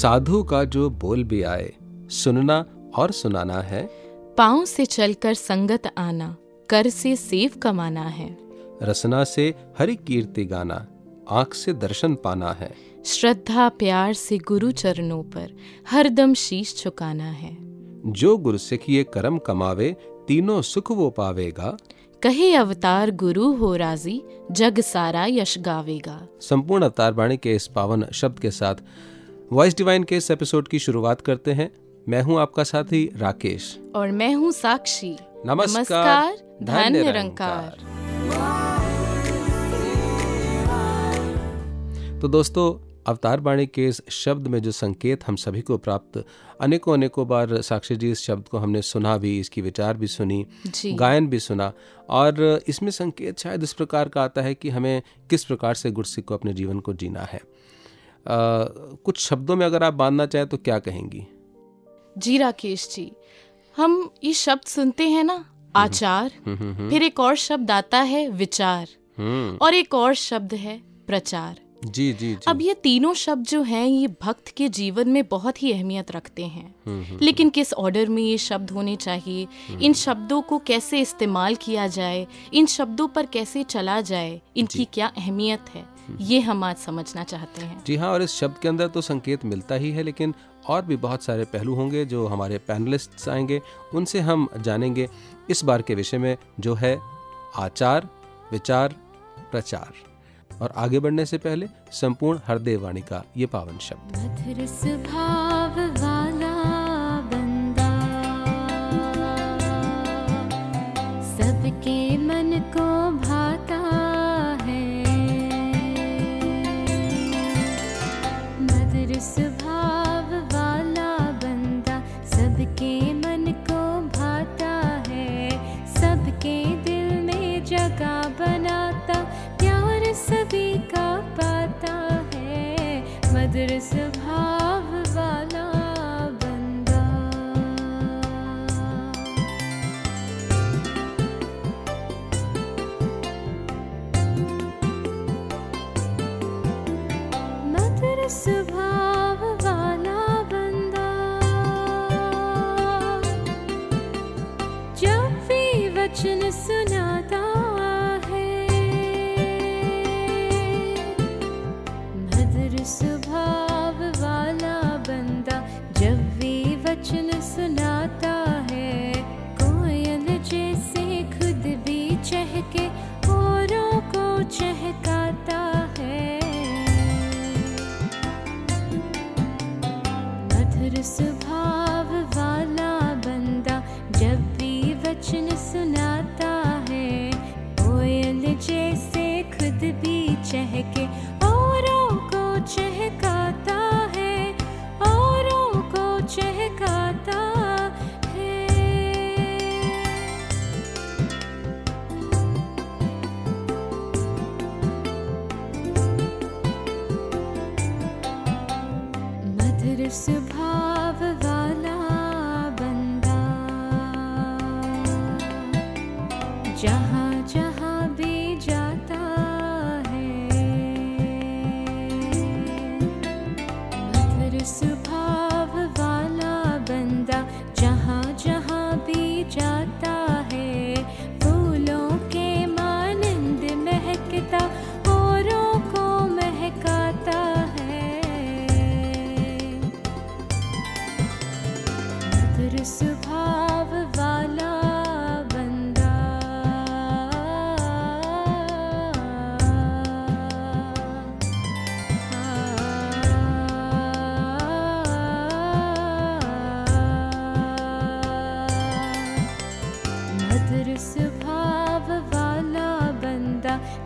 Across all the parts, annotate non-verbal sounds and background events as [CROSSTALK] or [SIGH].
साधु का जो बोल भी आए सुनना और सुनाना है। पाँव से चलकर संगत आना कर से सेव कमाना है। रसना से हरि कीर्ति गाना आँख से दर्शन पाना है। श्रद्धा प्यार से गुरु चरणों पर हरदम शीश झुकाना है। जो गुरसिख ये कर्म कमावे तीनों सुख वो पावेगा। कहे अवतार गुरु हो राज़ी जग सारा यश गावेगा। संपूर्ण अवतार वाणी के इस पावन शब्द के साथ वॉइस डिवाइन के इस एपिसोड की शुरुआत करते हैं। मैं हूँ आपका साथी राकेश। और मैं हूँ साक्षी। नमस्कार, धन्य निरंकार तो दोस्तों अवतार बाणी के इस शब्द में जो संकेत हम सभी को प्राप्त अनेकों अनेकों बार साक्षी जी इस शब्द को हमने सुना भी इसकी विचार भी सुनी गायन भी सुना और इसमें संकेत शायद इस प्रकार का आता है कि हमें किस प्रकार से गुरसिख को अपने जीवन को जीना है। कुछ शब्दों में अगर आप बांधना चाहें तो क्या कहेंगी? जी राकेश जी हम ये शब्द सुनते हैं ना आचार। हम्म, हम्म, हम्म, फिर एक और शब्द आता है विचार। हम्म, और एक और शब्द है प्रचार। जी जी जी। अब ये तीनों शब्द जो हैं ये भक्त के जीवन में बहुत ही अहमियत रखते हैं। हम्म, हम्म, लेकिन किस ऑर्डर में ये शब्द होने चाहिए? इन शब्दों को कैसे इस्तेमाल किया जाए? इन शब्दों पर कैसे चला जाए? इनकी क्या अहमियत है? ये हम आज समझना चाहते हैं। जी हाँ और इस शब्द के अंदर तो संकेत मिलता ही है लेकिन और भी बहुत सारे पहलू होंगे जो हमारे पैनलिस्ट्स आएँगे उनसे हम जानेंगे इस बार के विषय में जो है आचार विचार प्रचार। और आगे बढ़ने से पहले संपूर्ण हृदय वाणी का ये पावन शब्द। मधुर स्वभाव वाला बंदा सबके मन को भाता है, सबके दिल में बनाता, प्यार सभी का पाता है, मधुर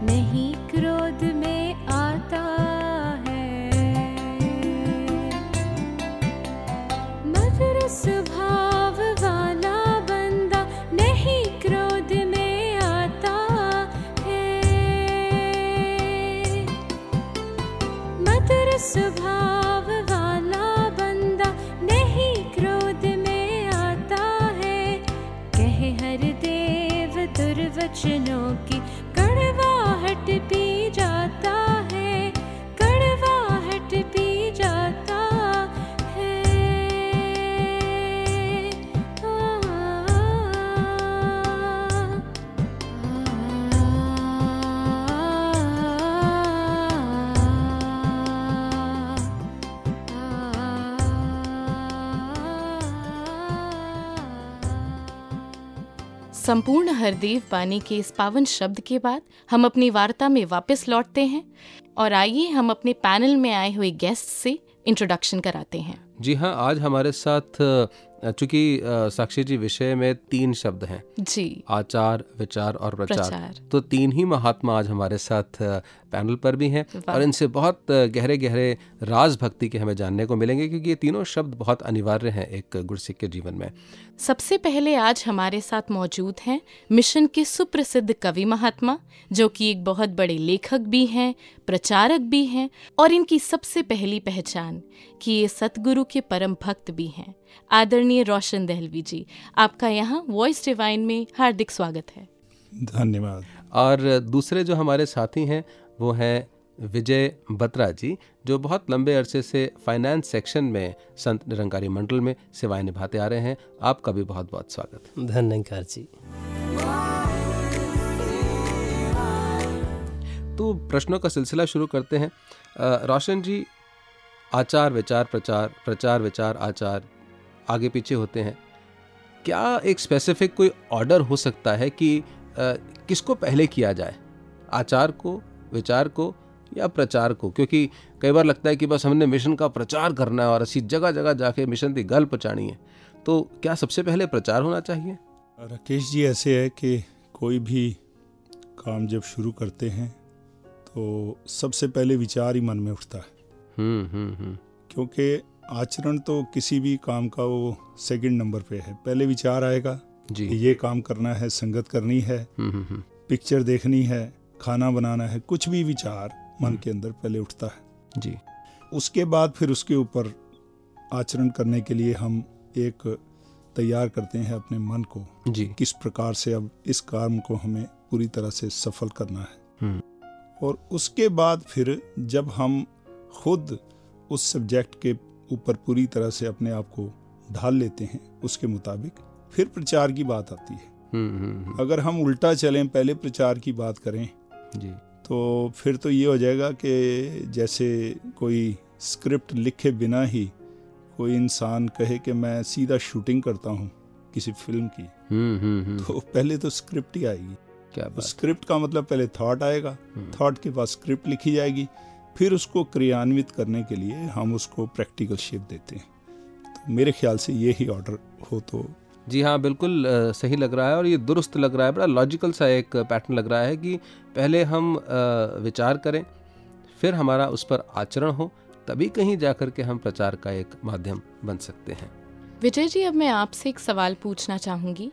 नहीं क्रोध संपूर्ण हरदेव पानी के इस पावन शब्द के बाद हम अपनी वार्ता में वापस लौटते हैं और आइए हम अपने पैनल में आए हुए गेस्ट से इंट्रोडक्शन कराते हैं। जी हाँ आज हमारे साथ चूँकि साक्षी जी विषय में तीन शब्द हैं। जी। आचार विचार और प्रचार। प्रचार। तो तीन ही महात्मा आज हमारे साथ पैनल पर भी हैं और इनसे बहुत गहरे गहरे राज भक्ति के हमें जानने को मिलेंगे क्योंकि ये तीनों शब्द बहुत अनिवार्य हैं एक गुरसिक के जीवन में। सबसे पहले आज हमारे साथ मौजूद हैं मिशन के सुप्रसिद्ध कवि महात्मा जो कि एक बहुत बड़े लेखक भी हैं प्रचारक भी हैं और इनकी सबसे पहली पहचान कि ये सतगुरु के परम भक्त भी हैं। आदरणीय रोशन दहलवी जी आपका यहाँ वॉइस डिवाइन में हार्दिक स्वागत है। धन्यवाद। और दूसरे जो हमारे साथी हैं वो हैं विजय बत्रा जी जो बहुत लंबे अरसे से फाइनेंस सेक्शन में संत निरंकारी मंडल में सेवाएँ निभाते आ रहे हैं। आपका भी बहुत बहुत स्वागत। धन्यकार जी। तो प्रश्नों का सिलसिला शुरू करते हैं। रोशन जी आचार विचार प्रचार प्रचार विचार आचार आगे पीछे होते हैं। क्या एक स्पेसिफिक कोई ऑर्डर हो सकता है कि अ, किसको पहले किया जाए? आचार को विचार को या प्रचार को? क्योंकि कई बार लगता है कि बस हमने मिशन का प्रचार करना है और असी जगह जगह जाके मिशन की गल पहुँचानी है। तो क्या सबसे पहले प्रचार होना चाहिए? राकेश जी ऐसे है कि कोई भी काम जब शुरू करते हैं तो सबसे पहले विचार ही मन में उठता है। हम्म हम्म हम्म। क्योंकि आचरण तो किसी भी काम का वो सेकंड नंबर पे है। पहले विचार आएगा जी। ये काम करना है संगत करनी है हम्म हम्म हम्म, पिक्चर देखनी है खाना बनाना है कुछ भी विचार मन के अंदर पहले उठता है। जी। उसके बाद फिर उसके ऊपर आचरण करने के लिए हम एक तैयार करते हैं अपने मन को जी। किस प्रकार से अब इस काम को हमें पूरी तरह से सफल करना है। हम्म। और उसके बाद फिर जब हम खुद उस सब्जेक्ट के ऊपर पूरी तरह से अपने आप को ढाल लेते हैं उसके मुताबिक फिर प्रचार की बात आती है। हम्म हम्म हम्म, अगर हम उल्टा चलें पहले प्रचार की बात करें जी। तो फिर तो ये हो जाएगा कि जैसे कोई स्क्रिप्ट लिखे बिना ही कोई इंसान कहे कि मैं सीधा शूटिंग करता हूँ किसी फ़िल्म की हम्म तो पहले तो स्क्रिप्ट ही आएगी। क्या तो बात स्क्रिप्ट का मतलब पहले थॉट आएगा। थॉट के बाद स्क्रिप्ट लिखी जाएगी। फिर उसको क्रियान्वित करने के लिए हम उसको प्रैक्टिकल शेप देते हैं। तो मेरे ख्याल से ये ही ऑर्डर हो तो जी हाँ बिल्कुल सही लग रहा है और ये दुरुस्त लग रहा है। बड़ा लॉजिकल सा एक पैटर्न लग रहा है कि पहले हम विचार करें फिर हमारा उस पर आचरण हो तभी कहीं जाकर के हम प्रचार का एक माध्यम बन सकते हैं। विजय जी अब मैं आपसे एक सवाल पूछना चाहूँगी।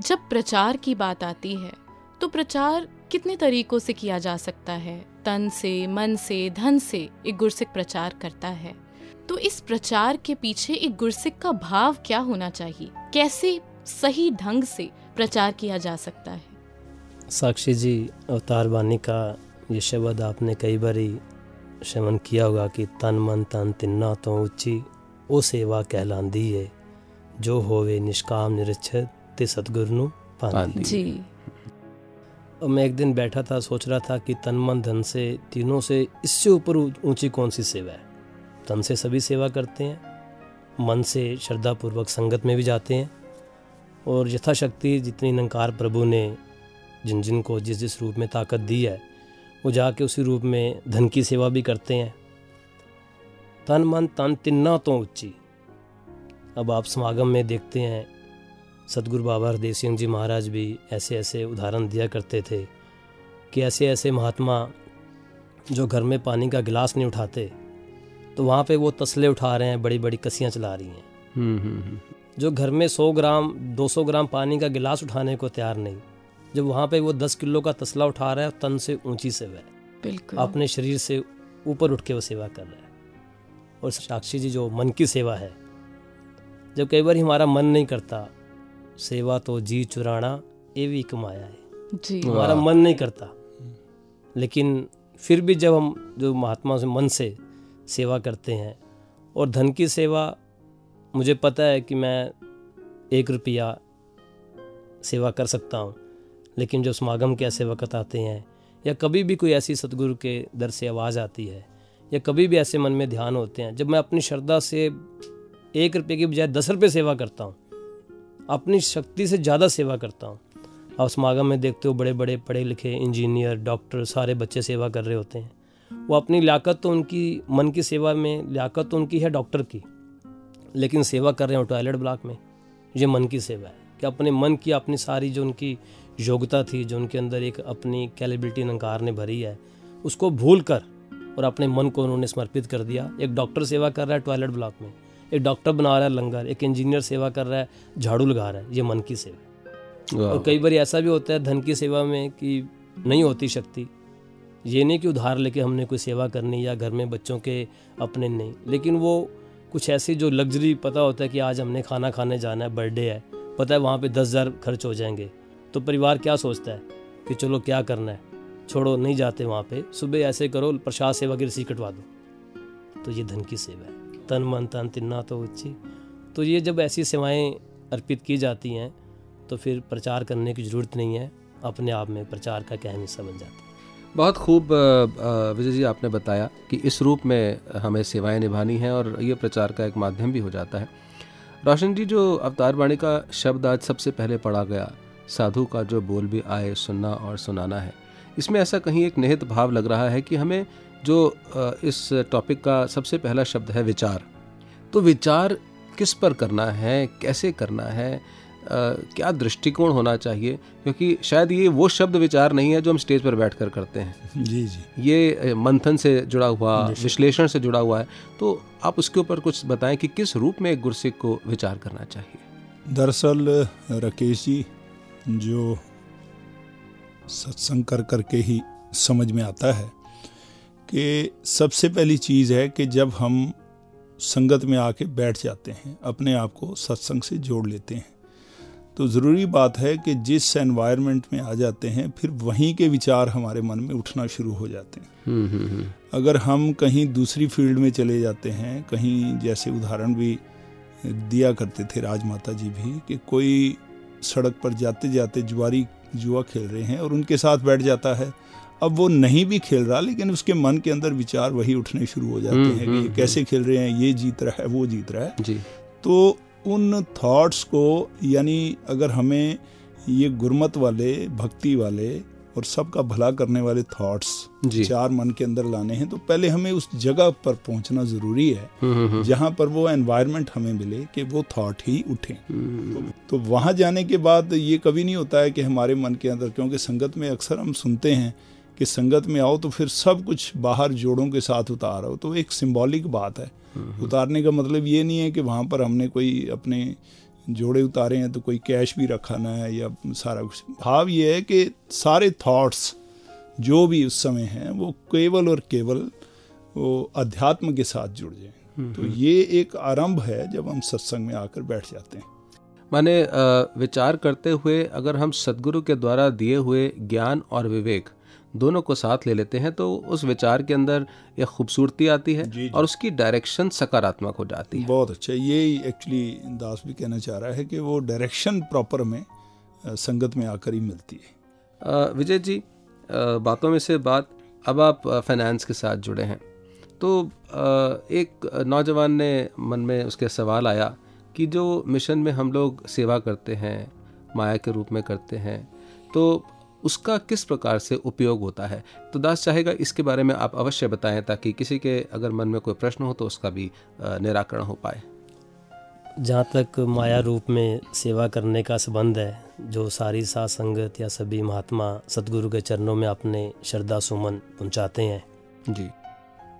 जब प्रचार की बात आती है तो प्रचार कितने तरीकों से किया जा सकता है तन से मन से धन से एक गुरसिक प्रचार करता है तो इस प्रचार के पीछे एक गुरसिक का भाव क्या होना चाहिए कैसे सही ढंग से प्रचार किया जा सकता है साक्षी जी अवतार वाणी का ये शब्द आपने कई बारी श्रवण किया होगा कि तन मन तन तिन्ना तो ऊंची ਉਹ ਸੇਵਾ ਕਹਿਲਾਂਦੀ ਏ ਜੋ ਹੋਵੇ ਨਿਸ਼ਕਾਮ ਨਿਰਛਤ ਤੇ ਸਤਿਗੁਰ ਨੂੰ ਪਾਂਦੀ पांदी। और मैं एक दिन बैठा था, सोच रहा था कि तन मन धन से, तीनों से, इससे ऊपर ऊँची कौन सी सेवा है? तन से सभी सेवा करते हैं, मन से श्रद्धापूर्वक संगत में भी जाते हैं, और यथाशक्ति जितनी नंकार प्रभु ने जिन जिन को जिस जिस रूप में ताकत दी है, वो जाके उसी रूप में धन की सेवा भी करते हैं। तन मन तन तिन्ना तो ऊँची। अब आप समागम में देखते हैं सतगुरु बाबा हरदेव सिंह जी महाराज भी ऐसे ऐसे उदाहरण दिया करते थे कि ऐसे ऐसे महात्मा जो घर में पानी का गिलास नहीं उठाते तो वहाँ पे वो तसले उठा रहे हैं बड़ी बड़ी कसियाँ चला रही हैं। हम्म हम्म हम्म, जो घर में 100 ग्राम 200 ग्राम पानी का गिलास उठाने को तैयार नहीं जब वहाँ पे वो 10 किलो का तसला उठा रहा है तन से ऊँची सेवा है बिल्कुल। अपने शरीर से ऊपर उठ के वो सेवा कर रहा है। और साक्षी जी जो मन की सेवा है जब कई बार हमारा मन नहीं करता सेवा तो जी चुराना ये भी कमाया है। जी। हमारा मन नहीं करता। लेकिन फिर भी जब हम जो महात्मा से मन से सेवा करते हैं और धन की सेवा मुझे पता है कि मैं एक रुपया सेवा कर सकता हूँ लेकिन जो समागम के ऐसे वक्त आते हैं या कभी भी कोई ऐसी सतगुरु के दर से आवाज़ आती है या कभी भी ऐसे मन में ध्यान होते हैं जब मैं अपनी श्रद्धा से एक रुपये की बजाय दस रुपये सेवा करता हूँ अपनी शक्ति से ज़्यादा सेवा करता हूँ। आप समागम में देखते हो बड़े बड़े पढ़े लिखे इंजीनियर, डॉक्टर, सारे बच्चे सेवा कर रहे होते हैं। वो अपनी लियाकत तो उनकी, मन की सेवा में, लियाकत तो उनकी है डॉक्टर की, लेकिन सेवा कर रहे हैं टॉयलेट ब्लॉक में। ये मन की सेवा है कि अपने मन की अपनी सारी जो उनकी योग्यता थी, जो उनके अंदर एक अपनी कैलिबिलिटी नंकार ने भरी है, उसको भूल कर और अपने मन को उन्होंने समर्पित कर दिया। एक डॉक्टर सेवा कर रहा है टॉयलेट ब्लॉक में। एक डॉक्टर बना रहा है लंगर एक इंजीनियर सेवा कर रहा है झाड़ू लगा रहा है ये मन की सेवा। और कई बार ऐसा भी होता है धन की सेवा में कि नहीं होती शक्ति। ये नहीं कि उधार लेके हमने कोई सेवा करनी या घर में बच्चों के अपने नहीं लेकिन वो कुछ ऐसी जो लग्जरी पता होता है कि आज हमने खाना खाने जाना है बर्थडे है पता है वहाँ पे दस हज़ार खर्च हो जाएँगे। तो परिवार क्या सोचता है कि चलो क्या करना है? छोड़ो नहीं जाते वहाँ पे। सुबह ऐसे करो प्रसाद सेवा की रसीद कटवा दो। तो ये धन की सेवा है। तन मन तन तिन्ना तो उच्ची। तो ये जब ऐसी सेवाएँ अर्पित की जाती हैं तो फिर प्रचार करने की ज़रूरत नहीं है, अपने आप में प्रचार का क्या हिस्सा बन जाता है। बहुत खूब विजय जी आपने बताया कि इस रूप में हमें सेवाएँ निभानी हैं और ये प्रचार का एक माध्यम भी हो जाता है। रोशन जी, जो अवतार वाणी का शब्द आज सबसे पहले पढ़ा गया, साधु का जो बोल भी आए, सुनना और सुनाना है इसमें ऐसा कहीं एक निहित भाव लग रहा है कि हमें जो इस टॉपिक का सबसे पहला शब्द है विचार। तो विचार किस पर करना है कैसे करना है क्या दृष्टिकोण होना चाहिए? क्योंकि शायद ये वो शब्द विचार नहीं है जो हम स्टेज पर बैठ कर करते हैं। जी जी। ये मंथन से जुड़ा हुआ विश्लेषण से जुड़ा हुआ है। तो आप उसके ऊपर कुछ बताएँ कि किस रूप में एक गुरसिक को विचार करना चाहिए? दरअसल राकेश जी जो सत्संग कर करके ही समझ में आता है कि सबसे पहली चीज़ है कि जब हम संगत में आके बैठ जाते हैं अपने आप को सत्संग से जोड़ लेते हैं तो ज़रूरी बात है कि जिस एनवायरनमेंट में आ जाते हैं फिर वहीं के विचार हमारे मन में उठना शुरू हो जाते हैं हम्म, हम्म, हम्म। अगर हम कहीं दूसरी फ़ील्ड में चले जाते हैं कहीं जैसे उदाहरण भी दिया करते थे राजमाता जी भी कि कोई सड़क पर जाते जाते जुआरी जुआ खेल रहे हैं और उनके साथ बैठ जाता है। अब वो नहीं भी खेल रहा लेकिन उसके मन के अंदर विचार वही उठने शुरू हो जाते हम्म, हैं कि हम्म, ये कैसे खेल रहे हैं ये जीत रहा है वो जीत रहा है। जी। तो उन थॉट्स को यानी अगर हमें ये गुरमत वाले भक्ति वाले और सबका भला करने वाले थॉट्स चार मन के अंदर लाने हैं तो पहले हमें उस जगह पर पहुँचना ज़रूरी है हम्म, हम्म, हम्म, जहाँ पर वो एनवायरनमेंट हमें मिले कि वो थॉट ही उठे। हम्म, तो वहाँ जाने के बाद ये कभी नहीं होता है कि हमारे मन के अंदर क्योंकि संगत में अक्सर हम सुनते हैं कि संगत में आओ तो फिर सब कुछ बाहर जोड़ों के साथ उतार तो एक सिंबॉलिक बात है। उतारने का मतलब ये नहीं है कि वहाँ पर हमने कोई अपने जोड़े उतारे हैं तो कोई कैश भी रखाना है या सारा कुछ। भाव ये है कि सारे थॉट्स जो भी उस समय हैं वो केवल और केवल वो अध्यात्म के साथ जुड़ जाए। तो ये एक आरंभ है जब हम सत्संग में आकर बैठ जाते हैं। माने विचार करते हुए अगर हम सदगुरु के द्वारा दिए हुए ज्ञान और विवेक दोनों को साथ ले लेते हैं तो उस विचार के अंदर एक खूबसूरती आती है जी, जी। और उसकी डायरेक्शन सकारात्मक हो जाती है। बहुत अच्छा। ये एक्चुअली दास भी कहना चाह रहा है कि वो डायरेक्शन प्रॉपर में संगत में आकर ही मिलती है। विजय जी बातों में से बात अब आप फाइनेंस के साथ जुड़े हैं। तो एक नौजवान ने मन में उसके सवाल आया कि जो मिशन में हम लोग सेवा करते हैं माया के रूप में करते हैं तो उसका किस प्रकार से उपयोग होता है? तो दास चाहेगा इसके बारे में आप अवश्य बताएँ ताकि किसी के अगर मन में कोई प्रश्न हो तो उसका भी निराकरण हो पाए। जहाँ तक माया रूप में सेवा करने का संबंध है जो सारी साथ संगत या सभी महात्मा सतगुरु के चरणों में अपने श्रद्धा सुमन पहुँचाते हैं। जी।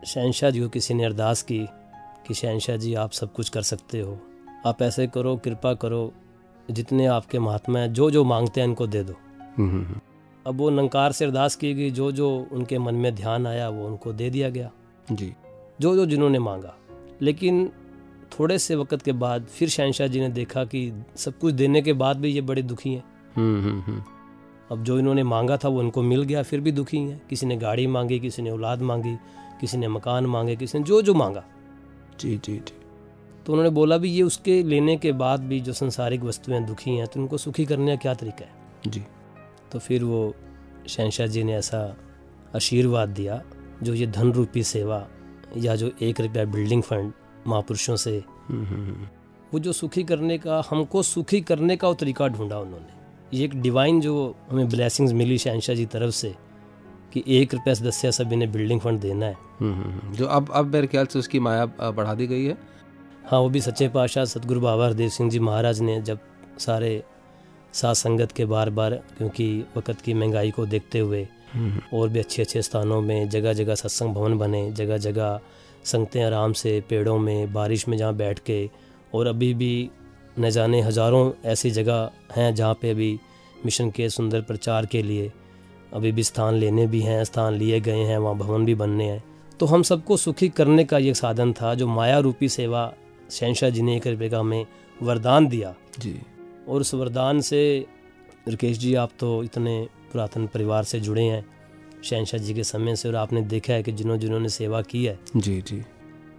शहनशाह जी को किसी ने अरदास की कि शहनशाह जी आप सब कुछ कर सकते हो। आप ऐसे करो कृपा करो जितने आपके महात्मा हैं जो जो मांगते हैं इनको दे दो। हम्म, हम्म, हम्म, अब वो नंकार से अरदास की गई जो जो उनके मन में ध्यान आया वो उनको दे दिया गया। जी। जो जो जिन्होंने मांगा। लेकिन थोड़े से वक्त के बाद फिर शहनशाह जी ने देखा कि सब कुछ देने के बाद भी ये बड़े दुखी हैं। हम्म, हम्म, हम्म, अब जो इन्होंने मांगा था वो इनको मिल गया फिर भी दुखी हैं। किसी ने गाड़ी मांगी किसी ने औलाद मांगी किसी ने मकान मांगे किसी ने जो जो मांगा। जी जी जी। तो उन्होंने बोला भी ये उसके लेने के बाद भी जो संसारिक वस्तुएँ दुखी हैं तो उनको सुखी करने का क्या तरीका है? जी। तो फिर वो शहनशाह जी ने ऐसा आशीर्वाद दिया जो ये धन रूपी सेवा या जो एक रुपया बिल्डिंग फंड महापुरुषों से हम्म, हम्म, हम्म, वो जो सुखी करने का हमको सुखी करने का वो तरीका ढूंढा उन्होंने। ये एक डिवाइन जो हमें ब्लेसिंग्स मिली शहनशाह जी तरफ़ से कि एक रुपया सदस्य सभी ने बिल्डिंग फंड देना है। जो अब अब मेरे ख्याल से उसकी माया बढ़ा दी गई है। हाँ वो भी सच्चे पातशाह सतगुरु बाबा हरदेव सिंह जी महाराज ने जब सारे साथ संगत के बार बार क्योंकि वक़्त की महँगाई को देखते हुए और भी अच्छे अच्छे स्थानों में जगह जगह सत्संग भवन बने जगह जगह संगतें आराम से पेड़ों में बारिश में जहाँ बैठ के और अभी भी न जाने हज़ारों ऐसी जगह हैं जहाँ पे अभी मिशन के सुंदर प्रचार के लिए अभी भी स्थान लेने भी हैं स्थान लिए गए हैं वहाँ भवन भी बनने हैं। तो हम सबको सुखी करने का ये साधन था जो माया रूपी सेवा शहनशाह जी ने एक रुपये का हमें वरदान दिया। जी। और उस वरदान से राकेश जी आप तो इतने पुरातन परिवार से जुड़े हैं शहनशाह जी के समय से और आपने देखा है कि जिन्हों जिन्होंने सेवा की है। जी जी।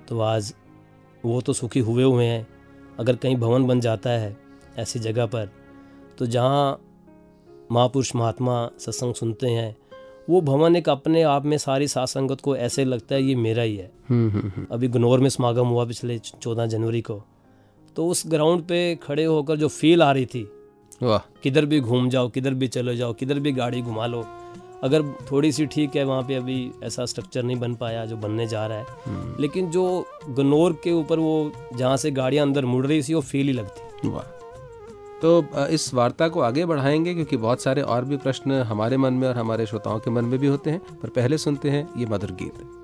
तो आज वो तो सुखी हुए हुए हैं। अगर कहीं भवन बन जाता है ऐसी जगह पर तो जहाँ महापुरुष महात्मा सत्संग सुनते हैं वो भवन एक अपने आप में सारी सात संगत को ऐसे लगता है ये मेरा ही है। हम्म, हम्म, हम्म। अभी गनौर में समागम हुआ पिछले चौदह जनवरी को। तो उस ग्राउंड पे खड़े होकर जो फील आ रही थी वाह। किधर भी घूम जाओ किधर भी चले जाओ किधर भी गाड़ी घुमा लो अगर थोड़ी सी ठीक है वहाँ पे अभी ऐसा स्ट्रक्चर नहीं बन पाया जो बनने जा रहा है। हम्म, लेकिन जो गनौर के ऊपर वो जहाँ से गाड़ियाँ अंदर मुड़ रही थी वो फील ही लगती। वाह। तो इस वार्ता को आगे बढ़ाएँगे क्योंकि बहुत सारे और भी प्रश्न हमारे मन में और हमारे श्रोताओं के मन में भी होते हैं पर पहले सुनते हैं ये मधुर गीत।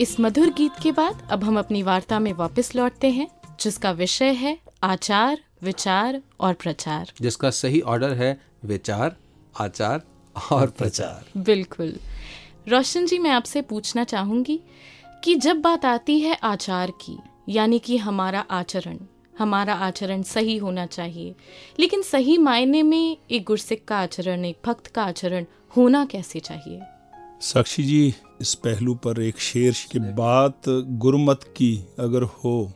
इस मधुर गीत के बाद अब हम अपनी वार्ता में वापस लौटते हैं जिसका विषय है आचार विचार और प्रचार। जिसका सही ऑर्डर है विचार आचार और प्रचार। बिल्कुल। रोशन जी मैं आपसे पूछना चाहूँगी कि जब बात आती है आचार की यानी कि हमारा आचरण हमारा आचरण सही होना चाहिए लेकिन सही मायने में एक गुरसिक का आचरण एक भक्त का आचरण होना कैसे चाहिए? साक्षी जी इस पहलू पर एक शेर की बात गुरमत की अगर हो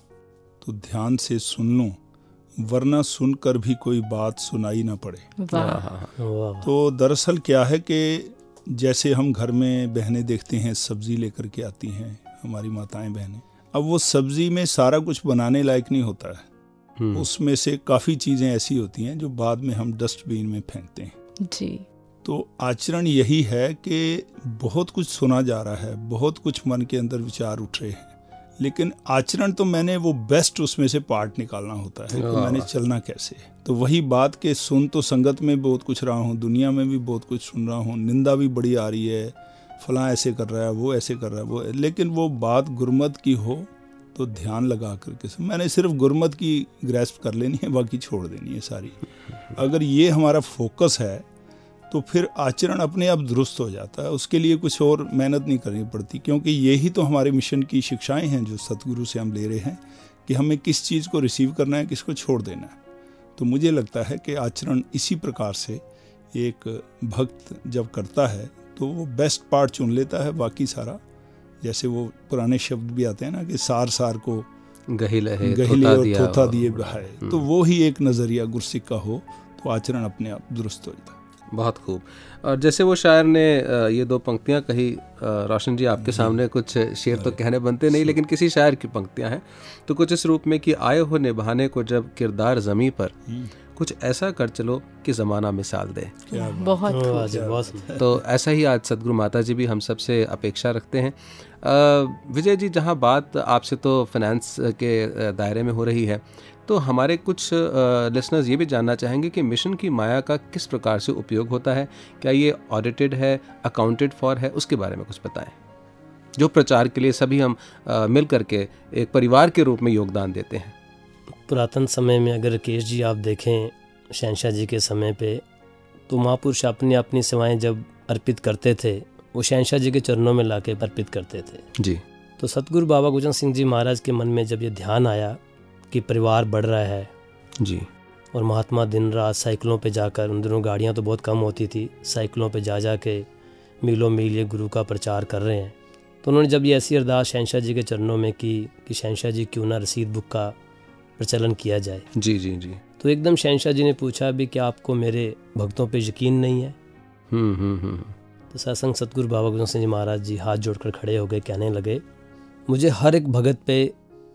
तो ध्यान से सुन लो वरना सुनकर भी कोई बात सुनाई ना पड़े। वाह। वाह। तो दरअसल क्या है कि जैसे हम घर में बहनें देखते हैं सब्ज़ी लेकर के आती हैं हमारी माताएँ बहनें अब वो सब्ज़ी में सारा कुछ बनाने लायक नहीं होता है। हम्म, उसमें से काफ़ी चीज़ें ऐसी होती हैं जो बाद में हम डस्टबिन में फेंकते हैं। जी। तो आचरण यही है कि बहुत कुछ सुना जा रहा है बहुत कुछ मन के अंदर विचार उठ रहे हैं। लेकिन आचरण तो मैंने वो बेस्ट उसमें से पार्ट निकालना होता है कि मैंने चलना कैसे। तो वही बात के सुन तो संगत में बहुत कुछ रहा हूँ दुनिया में भी बहुत कुछ सुन रहा हूँ निंदा भी बड़ी आ रही है फलां ऐसे कर रहा है वो ऐसे कर रहा है वो लेकिन वो बात गुरमत की हो तो ध्यान लगा करके सुन। मैंने सिर्फ़ गुरमत की ग्रेस्प कर लेनी है बाकी छोड़ देनी है सारी। अगर ये हमारा फोकस है तो फिर आचरण अपने आप दुरुस्त हो जाता है। उसके लिए कुछ और मेहनत नहीं करनी पड़ती क्योंकि यही तो हमारे मिशन की शिक्षाएँ हैं जो सतगुरु से हम ले रहे हैं कि हमें किस चीज़ को रिसीव करना है किसको छोड़ देना है। तो मुझे लगता है कि आचरण इसी प्रकार से एक भक्त जब करता है तो वो बेस्ट पार्ट चुन लेता है बाकी सारा। जैसे वो पुराने शब्द भी आते हैं ना कि सार सार को गही लहे गहिले और थोथा दिए बहाए तो वो ही एक नज़रिया गुरसिक का हो तो आचरण अपने आप दुरुस्त हो जाता है। बहुत खूब। और जैसे वो शायर ने ये दो पंक्तियाँ कही रोशन जी आपके सामने कुछ शेर तो कहने बनते नहीं, लेकिन किसी शायर की पंक्तियाँ हैं। तो कुछ इस रूप में कि आए हो निभाने को जब किरदार जमी पर कुछ ऐसा कर चलो कि ज़माना मिसाल दे। बहुत तो ऐसा ही आज सदगुरु माता जी भी हम सबसे अपेक्षा रखते हैं। विजय जी जहाँ बात आपसे तो फाइनेंस के दायरे में हो रही है तो हमारे कुछ लिसनर्स ये भी जानना चाहेंगे कि मिशन की माया का किस प्रकार से उपयोग होता है क्या ये ऑडिटेड है अकाउंटेड फॉर है उसके बारे में कुछ बताएँ। जो प्रचार के लिए सभी हम मिल करके एक परिवार के रूप में योगदान देते हैं। पुरातन समय में अगर राकेश जी आप देखें शहनशाह जी के समय पे तो महापुरुष अपनी अपनी सेवाएँ जब अर्पित करते थे वो शहनशाह जी के चरणों में लाके अर्पित करते थे। जी। तो सतगुरु बाबा गुजन सिंह जी महाराज के मन में जब ये ध्यान आया कि परिवार बढ़ रहा है जी। और महात्मा दिन रात साइकिलों पे जाकर उन दिनों गाड़ियाँ तो बहुत कम होती थी साइकिलों पे जा जा के मीलों मील ये गुरु का प्रचार कर रहे हैं। तो उन्होंने जब ये ऐसी अरदास शहनशाह जी के चरणों में की कि शहनशाह जी क्यों ना रसीद बुक का प्रचलन किया जाए। जी जी जी। तो एकदम शहनशाह जी ने पूछा भी क्या आपको मेरे भक्तों पे यकीन नहीं है? हम्म हम्म हम्म तो सत्संग सतगुरु बाबा गुजर सिंह जी महाराज जी हाथ जोड़कर खड़े हो गए कहने लगे मुझे हर एक भगत पे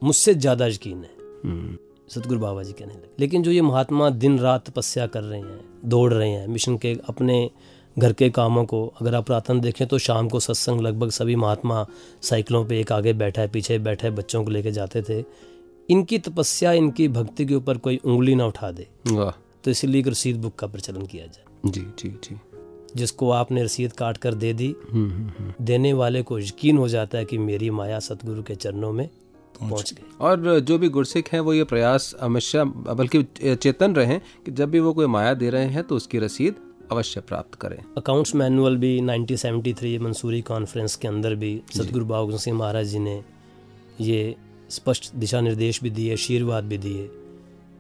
मुझसे ज़्यादा यकीन है। सतगुरु बाबा जी कहने लगे। लेकिन जो ये महात्मा दिन रात तपस्या कर रहे हैं दौड़ रहे हैं मिशन के अपने घर के कामों को अगर आप पुरातन देखें तो शाम को सत्संग लगभग सभी महात्मा साइकिलों पे एक आगे बैठा है पीछे बैठा है बच्चों को लेके जाते थे। इनकी तपस्या इनकी भक्ति के ऊपर कोई उंगली ना उठा दे। वाह। तो इसलिए रसीद बुक का प्रचलन किया जाए। जी जी जी। जिसको आपने रसीद काट कर दे दी हम्म हम्म हम्म। देने वाले को यकीन हो जाता है कि मेरी माया सतगुरु के चरणों में पहुँच गई। और जो भी गुरसिख हैं वो ये प्रयास हमेशा बल्कि चेतन रहे कि जब भी वो कोई माया दे रहे हैं तो उसकी रसीद अवश्य प्राप्त करें। अकाउंट्स मैनुअल भी 1973 मंसूरी कॉन्फ्रेंस के अंदर भी सतगुरु बाबा सिंह महाराज जी ने ये स्पष्ट दिशा निर्देश भी दिए आशीर्वाद भी दिए।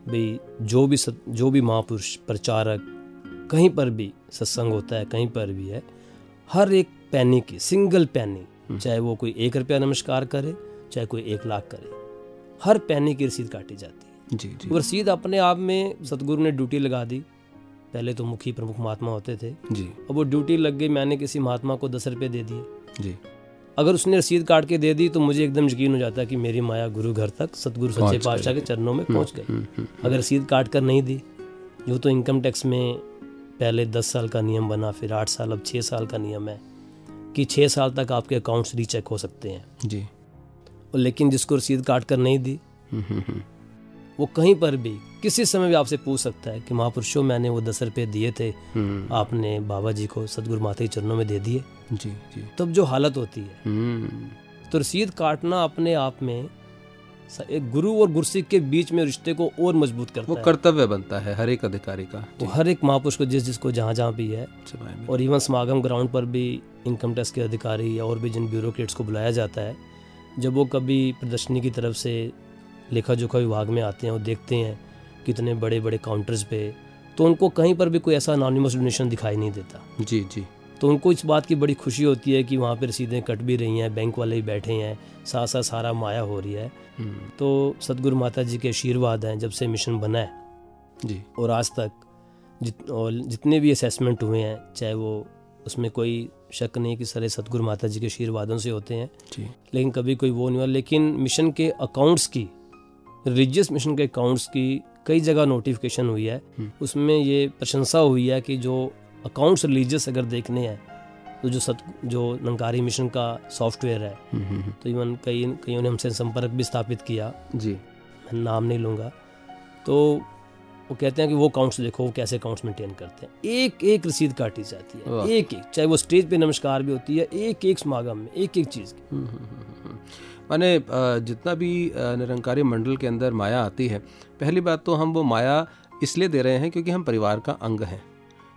भाई जो भी सत, जो भी महापुरुष प्रचारक कहीं पर भी सत्संग होता है कहीं पर भी है हर एक पैनी की सिंगल पैनी चाहे वो कोई एक रुपया नमस्कार करे चाहे कोई एक लाख करे हर पैनी की रसीद काटी जाती है। जी जी। वो रसीद अपने आप में सतगुरु ने ड्यूटी लगा दी। पहले तो मुखी प्रमुख महात्मा होते थे। जी। अब वो ड्यूटी लग गई मैंने किसी महात्मा को दस रुपये दे दिए। जी। अगर उसने रसीद काट के दे दी तो मुझे एकदम यकीन हो जाता है कि मेरी माया गुरु घर तक सतगुरु सच्चे पाशाह पातशाह के चरणों में पहुँच गई। हम्म, हम्म, अगर रसीद काट कर नहीं दी जो तो इनकम टैक्स में पहले दस साल का नियम बना फिर आठ साल अब छः साल का नियम है कि छः साल तक आपके अकाउंट्स रीचेक हो सकते हैं। जी। और लेकिन जिसको रसीद काट कर नहीं दी हम्म, हम्म, हम्म, वो कहीं पर भी किसी समय भी आपसे पूछ सकता है कि महापुरुषों मैंने वो दस रुपये दिए थे। हम्म, आपने बाबा जी को सदगुरु माता के चरणों में दे दिए। जी जी। तब जो हालत होती है। हम्म, तो रसीद काटना अपने आप में एक गुरु और गुरसिक के बीच में रिश्ते को और मज़बूत करता वो है। कर्तव्य बनता है हर एक अधिकारी का। तो हर एक महापुरुष को जिस जिसको जहाँ जहाँ भी है। और इवन समागम ग्राउंड पर भी इनकम टैक्स के अधिकारी या और भी जिन ब्यूरोक्रेट्स को बुलाया जाता है जब वो कभी प्रदर्शनी की तरफ़ से लेखा जोखा विभाग में आते हैं और देखते हैं कितने बड़े बड़े काउंटर्स पे तो उनको कहीं पर भी कोई ऐसा अनोनिमस डोनेशन दिखाई नहीं देता। जी जी। तो उनको इस बात की बड़ी खुशी होती है कि वहाँ पर रसीदें कट भी रही हैं बैंक वाले भी बैठे हैं साथ साथ सारा माया हो रही है। हम्म, तो सतगुरु माता जी के आशीर्वाद हैं जब से मिशन बना है। जी। और आज तक जित और जितने भी असेसमेंट हुए हैं चाहे वो उसमें कोई शक नहीं कि सारे सतगुरु माता जी के आशीर्वादों से होते हैं। जी। लेकिन कभी कोई वो नहीं हुआ। लेकिन मिशन के अकाउंट्स की रिलीजियस मिशन के अकाउंट्स की कई जगह नोटिफिकेशन हुई है। हम्म। उसमें ये प्रशंसा हुई है कि जो अकाउंट्स रिलीजियस अगर देखने हैं तो जो सत जो नंकारी मिशन का सॉफ्टवेयर है हम्म, हम्म, तो इवन कई कईयों ने हमसे संपर्क भी स्थापित किया। जी। मैं नाम नहीं लूँगा। तो वो कहते हैं कि वो अकाउंट्स देखो वो कैसे अकाउंट्स मेंटेन करते हैं। एक एक रसीद काटी जाती है। एक एक चाहे वो स्टेज पे नमस्कार भी होती है एक एक समागम में एक एक चीज़ की। माने जितना भी निरंकारी मंडल के अंदर माया आती है, पहली बात तो हम वो माया इसलिए दे रहे हैं क्योंकि हम परिवार का अंग हैं।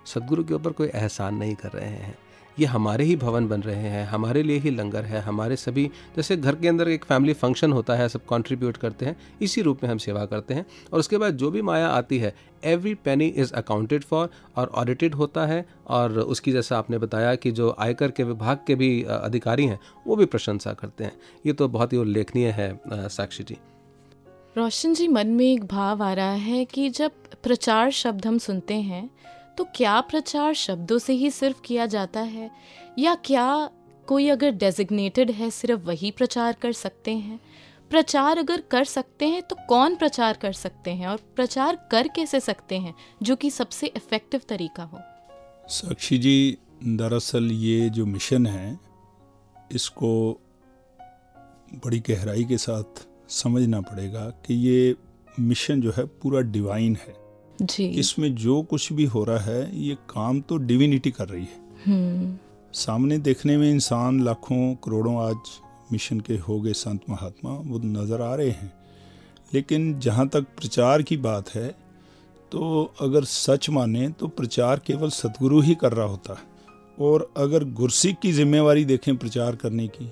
सदगुरु के ऊपर कोई एहसान नहीं कर रहे हैं। ये हमारे ही भवन बन रहे हैं, हमारे लिए ही लंगर है, हमारे सभी, जैसे घर के अंदर एक फैमिली फ़ंक्शन होता है, सब कंट्रीब्यूट करते हैं, इसी रूप में हम सेवा करते हैं। और उसके बाद जो भी माया आती है every penny is accounted for और ऑडिटेड होता है और उसकी जैसा आपने बताया कि जो आयकर के विभाग के भी अधिकारी हैं, वो भी प्रशंसा करते हैं। ये तो बहुत ही उल्लेखनीय है साक्षी जी। रोशन जी, मन में एक भाव आ रहा है कि जब प्रचार शब्द हम सुनते हैं तो क्या प्रचार शब्दों से ही सिर्फ़ किया जाता है? या क्या कोई अगर डेजिग्नेटेड है, सिर्फ़ वही प्रचार कर सकते हैं? प्रचार अगर कर सकते हैं तो कौन प्रचार कर सकते हैं? और प्रचार कर कैसे सकते हैं, जो कि सबसे इफ़ेक्टिव तरीका हो? साक्षी जी, दरअसल ये जो मिशन है, इसको बड़ी गहराई के साथ समझना पड़ेगा कि ये मिशन जो है पूरा डिवाइन है। जी। इसमें जो कुछ भी हो रहा है ये काम तो डिविनिटी कर रही है। हम्म। सामने देखने में इंसान लाखों करोड़ों आज मिशन के हो गए संत महात्मा वो नज़र आ रहे हैं। लेकिन जहाँ तक प्रचार की बात है तो अगर सच माने तो प्रचार केवल सतगुरु ही कर रहा होता। है और अगर गुरसिक की जिम्मेवारी देखें प्रचार करने की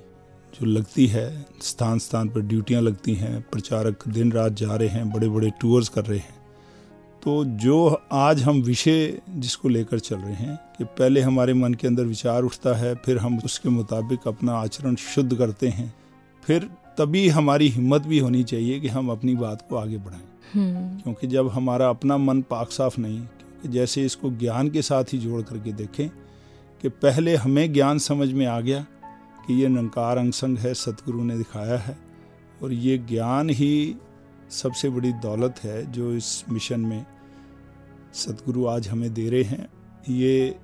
जो लगती है स्थान स्थान पर ड्यूटियाँ लगती हैं प्रचारक दिन रात जा रहे हैं बड़े बड़े टूर्स कर रहे हैं तो जो आज हम विषय जिसको लेकर चल रहे हैं कि पहले हमारे मन के अंदर विचार उठता है फिर हम उसके मुताबिक अपना आचरण शुद्ध करते हैं फिर तभी हमारी हिम्मत भी होनी चाहिए कि हम अपनी बात को आगे बढ़ाएँ। हम्म। क्योंकि जब हमारा अपना मन पाक साफ़ नहीं क्योंकि जैसे इसको ज्ञान के साथ ही जोड़ करके देखें कि पहले हमें ज्ञान समझ में आ गया कि ये निरंकार अंगसंग है सतगुरु ने दिखाया है और ये ज्ञान ही सबसे बड़ी दौलत है जो इस मिशन में सतगुरु आज हमें दे रहे हैं। ये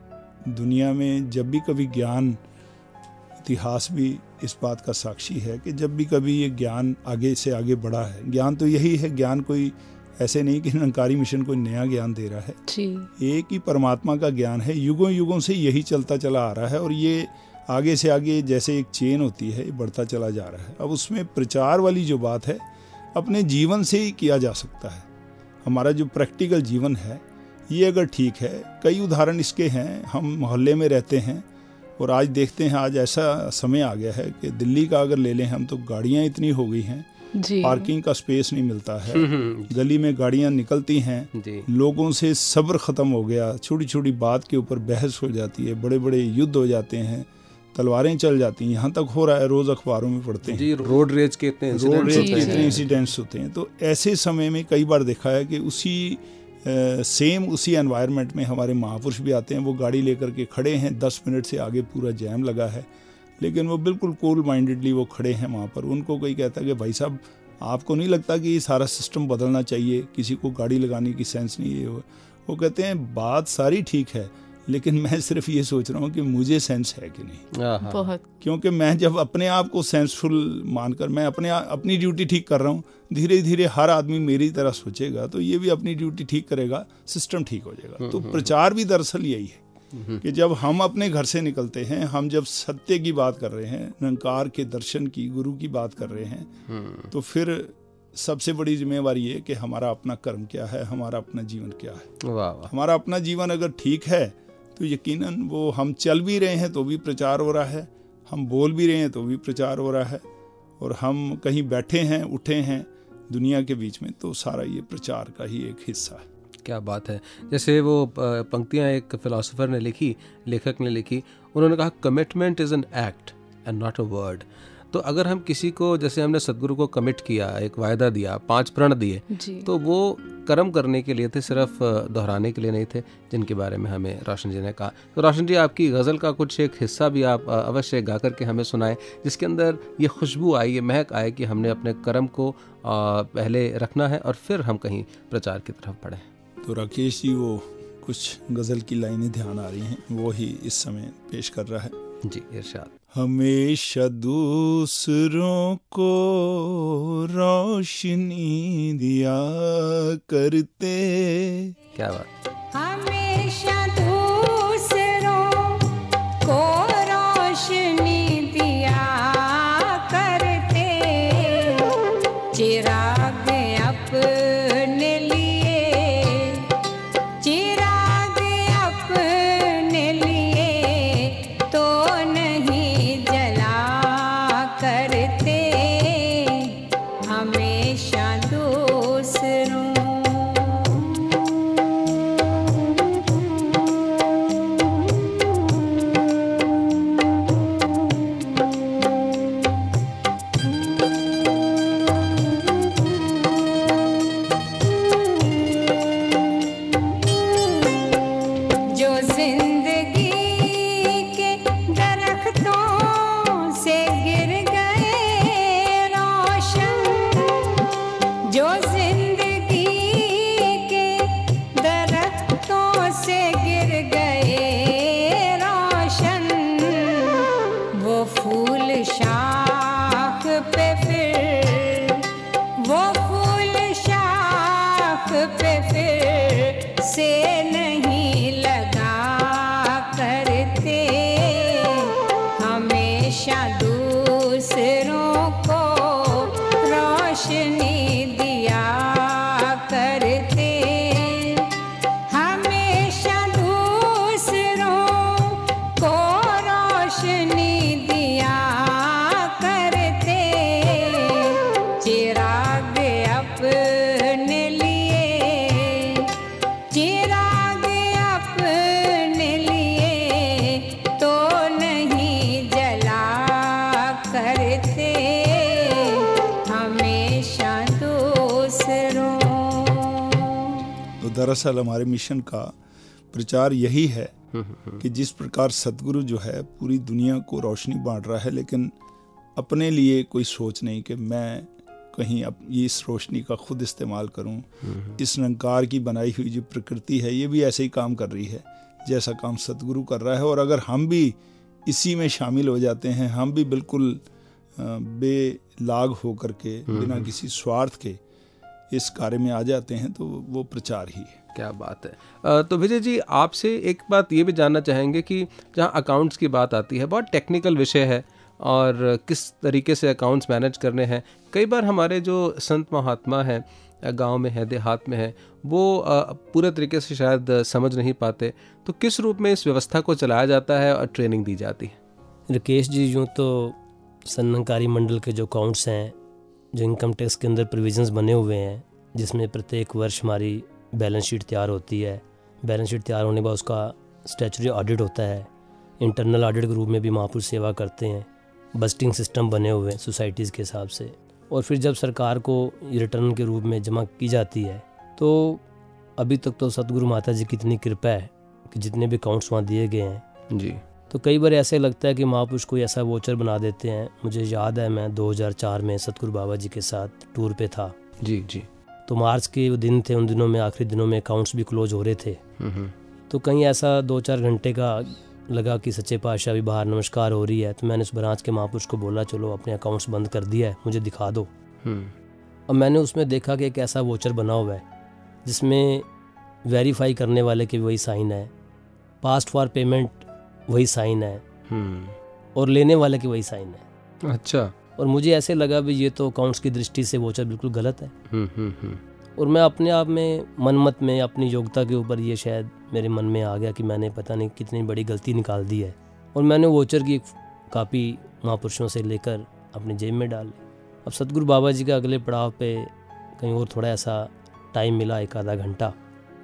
दुनिया में जब भी कभी ज्ञान इतिहास भी इस बात का साक्षी है कि जब भी कभी ये ज्ञान आगे से आगे बढ़ा है। ज्ञान तो यही है ज्ञान कोई ऐसे नहीं कि निरंकारी मिशन कोई नया ज्ञान दे रहा है। जी। एक ही परमात्मा का ज्ञान है युगों युगों से यही चलता चला आ रहा है और ये आगे से आगे जैसे एक चेन होती है बढ़ता चला जा रहा है। अब उसमें प्रचार वाली जो बात है अपने जीवन से ही किया जा सकता है। हमारा जो प्रैक्टिकल जीवन है ये अगर ठीक है कई उदाहरण इसके हैं हम मोहल्ले में रहते हैं और आज देखते हैं आज ऐसा समय आ गया है कि दिल्ली का अगर ले लें हम तो गाड़ियाँ इतनी हो गई हैं। पार्किंग का स्पेस नहीं मिलता है। हम्म, हम्म, गली में गाड़ियाँ निकलती हैं लोगों से सब्र ख़त्म हो गया छोटी छोटी बात के ऊपर बहस हो जाती है बड़े बड़े युद्ध हो जाते हैं तलवारें चल जाती हैं यहाँ तक हो रहा है रोज़ अखबारों में पढ़ते हैं। जी रोड रेज के इतने रोड रेज के इतने इंसिडेंट्स होते हैं। तो ऐसे समय में कई बार देखा है कि उसी सेम उसी एनवायरनमेंट में हमारे महापुरुष भी आते हैं वो गाड़ी लेकर के खड़े हैं दस मिनट से आगे पूरा जैम लगा है। लेकिन वो बिल्कुल कूल माइंडेडली वो खड़े हैं वहाँ पर। उनको कोई कहता है कि भाई साहब आपको नहीं लगता कि ये सारा सिस्टम बदलना चाहिए? किसी को गाड़ी लगाने की सेंस नहीं है। वो कहते हैं बात सारी ठीक है लेकिन मैं सिर्फ़ ये सोच रहा हूँ कि मुझे सेंस है कि नहीं। बहुत। क्योंकि मैं जब अपने आप को सेंसफुल मानकर मैं अपने अपनी ड्यूटी ठीक कर रहा हूँ धीरे धीरे हर आदमी मेरी तरह सोचेगा तो ये भी अपनी ड्यूटी ठीक करेगा सिस्टम ठीक हो जाएगा। तो प्रचार भी दरअसल यही है कि जब हम अपने घर से निकलते हैं हम जब सत्य की बात कर रहे हैं निरंकार के दर्शन की गुरु की बात कर रहे हैं तो फिर सबसे बड़ी जिम्मेवारी ये कि हमारा अपना कर्म क्या है हमारा अपना जीवन क्या है। हमारा अपना जीवन अगर ठीक है तो यकीनन वो हम चल भी रहे हैं तो भी प्रचार हो रहा है हम बोल भी रहे हैं तो भी प्रचार हो रहा है और हम कहीं बैठे हैं उठे हैं दुनिया के बीच में तो सारा ये प्रचार का ही एक हिस्सा है। क्या बात है। जैसे वो पंक्तियाँ एक फ़िलासफ़र ने लिखी लेखक ने लिखी उन्होंने कहा commitment is an act and not a word तो अगर हम किसी को जैसे हमने सदगुरु को कमिट किया एक वायदा दिया पाँच प्रण दिए तो वो कर्म करने के लिए थे सिर्फ़ दोहराने के लिए नहीं थे जिनके बारे में हमें रोशन जी ने कहा। तो रोशन जी आपकी गज़ल का कुछ एक हिस्सा भी आप अवश्य गा करके हमें सुनाएँ जिसके अंदर ये खुशबू आई ये महक आए कि हमने अपने कर्म को पहले रखना है और फिर हम कहीं प्रचार की तरफ़ बढ़ें। तो राकेश जी वो कुछ गज़ल की लाइनें ध्यान आ रही हैं वो ही इस समय पेश कर रहा है। जी इरशाद। हमेशा दूसरों को रोशनी दिया करते। क्या बात। हमेशा दूसरों को रोशनी दरअसल हमारे मिशन का प्रचार यही है कि जिस प्रकार सतगुरु जो है पूरी दुनिया को रोशनी बांट रहा है लेकिन अपने लिए कोई सोच नहीं कि मैं कहीं अब ये इस रोशनी का खुद इस्तेमाल करूँ। इस निरंकार की बनाई हुई जो प्रकृति है ये भी ऐसे ही काम कर रही है जैसा काम सतगुरु कर रहा है। और अगर हम भी इसी में शामिल हो जाते हैं हम भी बिल्कुल बेलाग होकर के बिना किसी स्वार्थ के इस कार्य में आ जाते हैं तो वो प्रचार ही है। क्या बात है। तो विजय जी, आपसे एक बात ये भी जानना चाहेंगे कि जहाँ अकाउंट्स की बात आती है, बहुत टेक्निकल विषय है और किस तरीके से अकाउंट्स मैनेज करने हैं। कई बार हमारे जो संत महात्मा हैं गाँव में है, देहात में है, वो पूरे तरीके से शायद समझ नहीं पाते। तो किस रूप में इस व्यवस्था को चलाया जाता है और ट्रेनिंग दी जाती है? राकेश जी, यूँ तो सन्नकारी मंडल के जो अकाउंट्स हैं, जो इनकम टैक्स के अंदर प्रोविजंस बने हुए हैं, जिसमें प्रत्येक वर्ष हमारी बैलेंस शीट तैयार होती है। बैलेंस शीट तैयार होने के बाद उसका स्टैचुरी ऑडिट होता है। इंटरनल ऑडिट के रूप में भी महापुरुष सेवा करते हैं। बस्टिंग सिस्टम बने हुए हैं सोसाइटीज़ के हिसाब से। और फिर जब सरकार को रिटर्न के रूप में जमा की जाती है तो अभी तक तो सतगुरु माता जी की इतनी कृपा है कि जितने भी अकाउंट्स वहाँ दिए गए हैं। जी। तो कई बार ऐसे लगता है कि महापुरुष कोई ऐसा वोचर बना देते हैं। मुझे याद है मैं 2004 में सतगुरु बाबा जी के साथ टूर पे था। जी जी। तो मार्च के वो दिन थे उन दिनों में आखिरी दिनों में अकाउंट्स भी क्लोज हो रहे थे। तो कहीं ऐसा दो चार घंटे का लगा कि सच्चे पातशाह भी बाहर नमस्कार हो रही है तो मैंने उस ब्रांच के महापुरुष को बोला चलो अपने अकाउंट्स बंद कर दिया है मुझे दिखा दो। हम्म, और मैंने उसमें देखा कि एक ऐसा वोचर बना हुआ है जिसमें वेरीफाई करने वाले के वही साइन है पास्ट फॉर पेमेंट वही साइन है हम्म। और लेने वाले के वही साइन है। अच्छा। और मुझे ऐसे लगा भी ये तो अकाउंट्स की दृष्टि से वोचर बिल्कुल गलत है। हम्म हम्म हम्म। और मैं अपने आप में मनमत में अपनी योग्यता के ऊपर ये शायद मेरे मन में आ गया कि मैंने पता नहीं कितनी बड़ी गलती निकाल दी है। और मैंने वोचर की एक कापी महापुरुषों से लेकर अपनी जेब में डाल ली। अब सतगुरु बाबा जी के अगले पड़ाव पे कहीं और थोड़ा ऐसा टाइम मिला एक आधा घंटा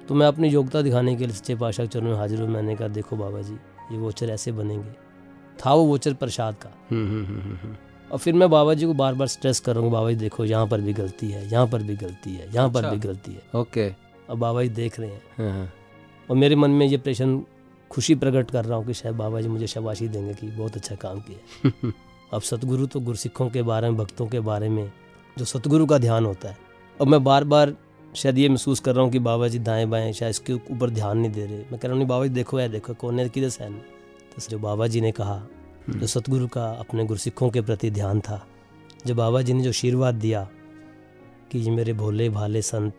तो मैं अपनी योग्यता दिखाने के लिए सच्चे पाशाह चरणों में हाजिर हूँ। मैंने कहा देखो बाबा जी ये वोचर ऐसे बनेंगे। था वो वोचर प्रसाद का। और फिर मैं बाबा जी को बार बार स्ट्रेस करूँगा बाबा जी देखो यहाँ पर भी गलती है यहाँ पर भी गलती है यहाँ पर अच्छा। भी गलती है। ओके। अब बाबा जी देख रहे हैं। हाँ हाँ। और मेरे मन में ये प्रेशन खुशी प्रकट कर रहा हूँ कि शायद बाबा जी मुझे शाबाशी देंगे कि बहुत अच्छा काम किया [LAUGHS] अब सतगुरु तो गुरसिखों के बारे में भक्तों के बारे में जो सतगुरु का ध्यान होता है। और मैं बार बार शायद ये महसूस कर रहा हूँ कि बाबा जी दाएँ बाएँ शायद इसके ऊपर ध्यान नहीं दे रहे। मैं कह रहा हूँ बाबा जी देखो यार देखो कोने किधर सहन तो जो बाबा जी ने कहा जो सतगुरु का अपने गुरसिखों के प्रति ध्यान था। जो बाबा जी ने जो आशीर्वाद दिया कि ये मेरे भोले भाले संत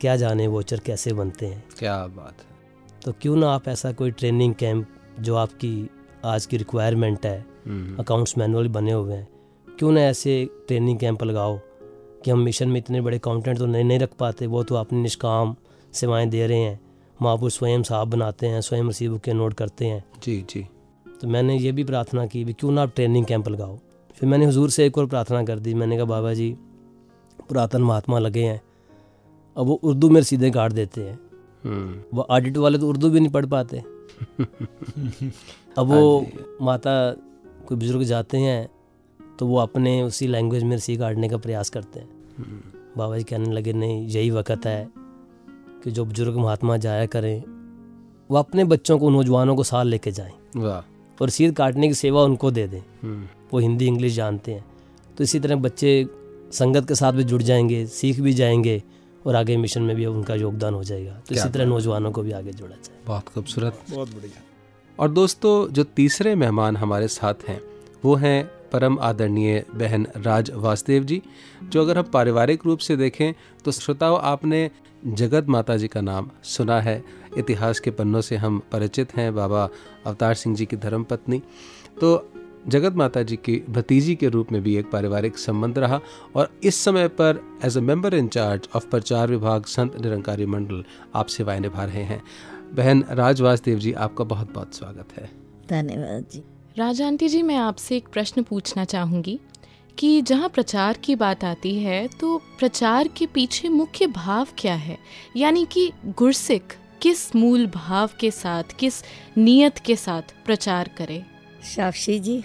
क्या जाने वोचर कैसे बनते हैं? क्या बात है। तो क्यों ना आप ऐसा कोई ट्रेनिंग कैंप जो आपकी आज की रिक्वायरमेंट है हम्म। अकाउंट्स मैनुअल बने हुए हैं क्यों ना ऐसे ट्रेनिंग कैंप लगाओ कि हम मिशन में इतने बड़े अकाउंटेंट तो नहीं नहीं रख पाते वो तो अपनी निष्काम सेवाएँ दे रहे हैं महापुरुष स्वयं साहब बनाते हैं स्वयं रसीब के नोट करते हैं। जी जी। तो मैंने ये भी प्रार्थना की भी क्यों ना आप ट्रेनिंग कैंप लगाओ। फिर मैंने हुजूर से एक और प्रार्थना कर दी मैंने कहा बाबा जी पुरातन महात्मा लगे हैं अब वो उर्दू में सीधे काट देते हैं। हम्म। वो ऑडिट वाले तो उर्दू भी नहीं पढ़ पाते। अब वो माता कोई बुज़ुर्ग जाते हैं तो वो अपने उसी लैंग्वेज में रसी काटने का प्रयास करते हैं। हम्म, बाबा जी कहने लगे नहीं यही वक्त है कि जो बुज़ुर्ग महात्मा जाया करें वो अपने बच्चों को नौजवानों को साथ लेके जाएँ। वाह। और रसीद काटने की सेवा उनको दे दें। हम्म। वो हिंदी इंग्लिश जानते हैं। तो इसी तरह बच्चे संगत के साथ भी जुड़ जाएँगे सीख भी जाएँगे और आगे मिशन में भी उनका योगदान हो जाएगा। तो इसी तरह नौजवानों को भी आगे जोड़ा जाए। बहुत खूबसूरत। बहुत बढ़िया। और दोस्तों जो तीसरे मेहमान हमारे साथ हैं वो हैं परम आदरणीय बहन राज वासुदेव जी जो अगर हम पारिवारिक रूप से देखें तो श्रोताओं आपने जगत माता जी का नाम सुना है। इतिहास के पन्नों से हम परिचित हैं बाबा अवतार सिंह जी की धर्मपत्नी। तो जगत माता जी की भतीजी के रूप में भी एक पारिवारिक संबंध रहा और इस समय पर as a member in charge of प्रचार विभाग संत निरंकारी मंडल आप सेवाएँ निभा रहे हैं। बहन राज वासुदेव जी आपका बहुत बहुत स्वागत है। धन्यवाद जी। राजा आंटी जी मैं आपसे एक प्रश्न पूछना चाहूँगी कि जहाँ प्रचार की बात आती है तो प्रचार के पीछे मुख्य भाव क्या है? यानी कि गुरसिख किस मूल भाव के साथ किस नियत के साथ प्रचार करे? साक्षी जी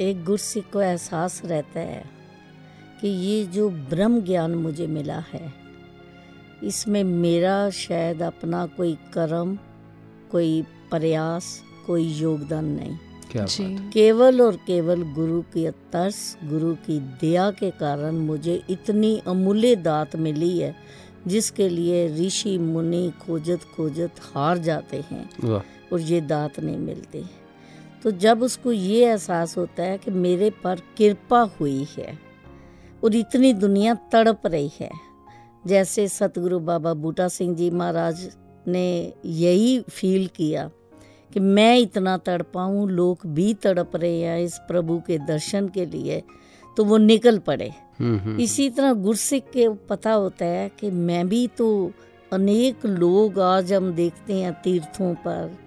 एक गुरसिख को एहसास रहता है कि ये जो ब्रह्म ज्ञान मुझे मिला है इसमें मेरा शायद अपना कोई कर्म कोई प्रयास कोई योगदान नहीं। क्या केवल और केवल गुरु की तरस गुरु की दया के कारण मुझे इतनी अमूल्य दात मिली है जिसके लिए ऋषि मुनि खोजत खोजत हार जाते हैं और ये दात नहीं मिलती। तो जब उसको ये एहसास होता है कि मेरे पर कृपा हुई है और इतनी दुनिया तड़प रही है जैसे सतगुरु बाबा बूटा सिंह जी महाराज ने यही फील किया कि मैं इतना तड़पा हूँ लोग भी तड़प रहे हैं इस प्रभु के दर्शन के लिए तो वो निकल पड़े। इसी तरह गुरसिख के पता होता है कि मैं भी तो अनेक लोग आज हम देखते हैं तीर्थों पर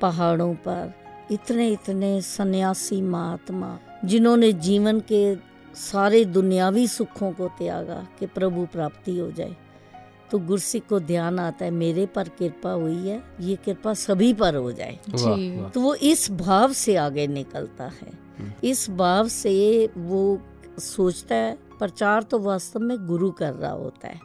पहाड़ों पर इतने इतने सन्यासी महात्मा जिन्होंने जीवन के सारे दुनियावी सुखों को त्यागा कि प्रभु प्राप्ति हो जाए। तो गुरसिख को ध्यान आता है मेरे पर कृपा हुई है ये कृपा सभी पर हो जाए। जी। तो वो इस भाव से आगे निकलता है। इस भाव से वो सोचता है प्रचार तो वास्तव में गुरु कर रहा होता है।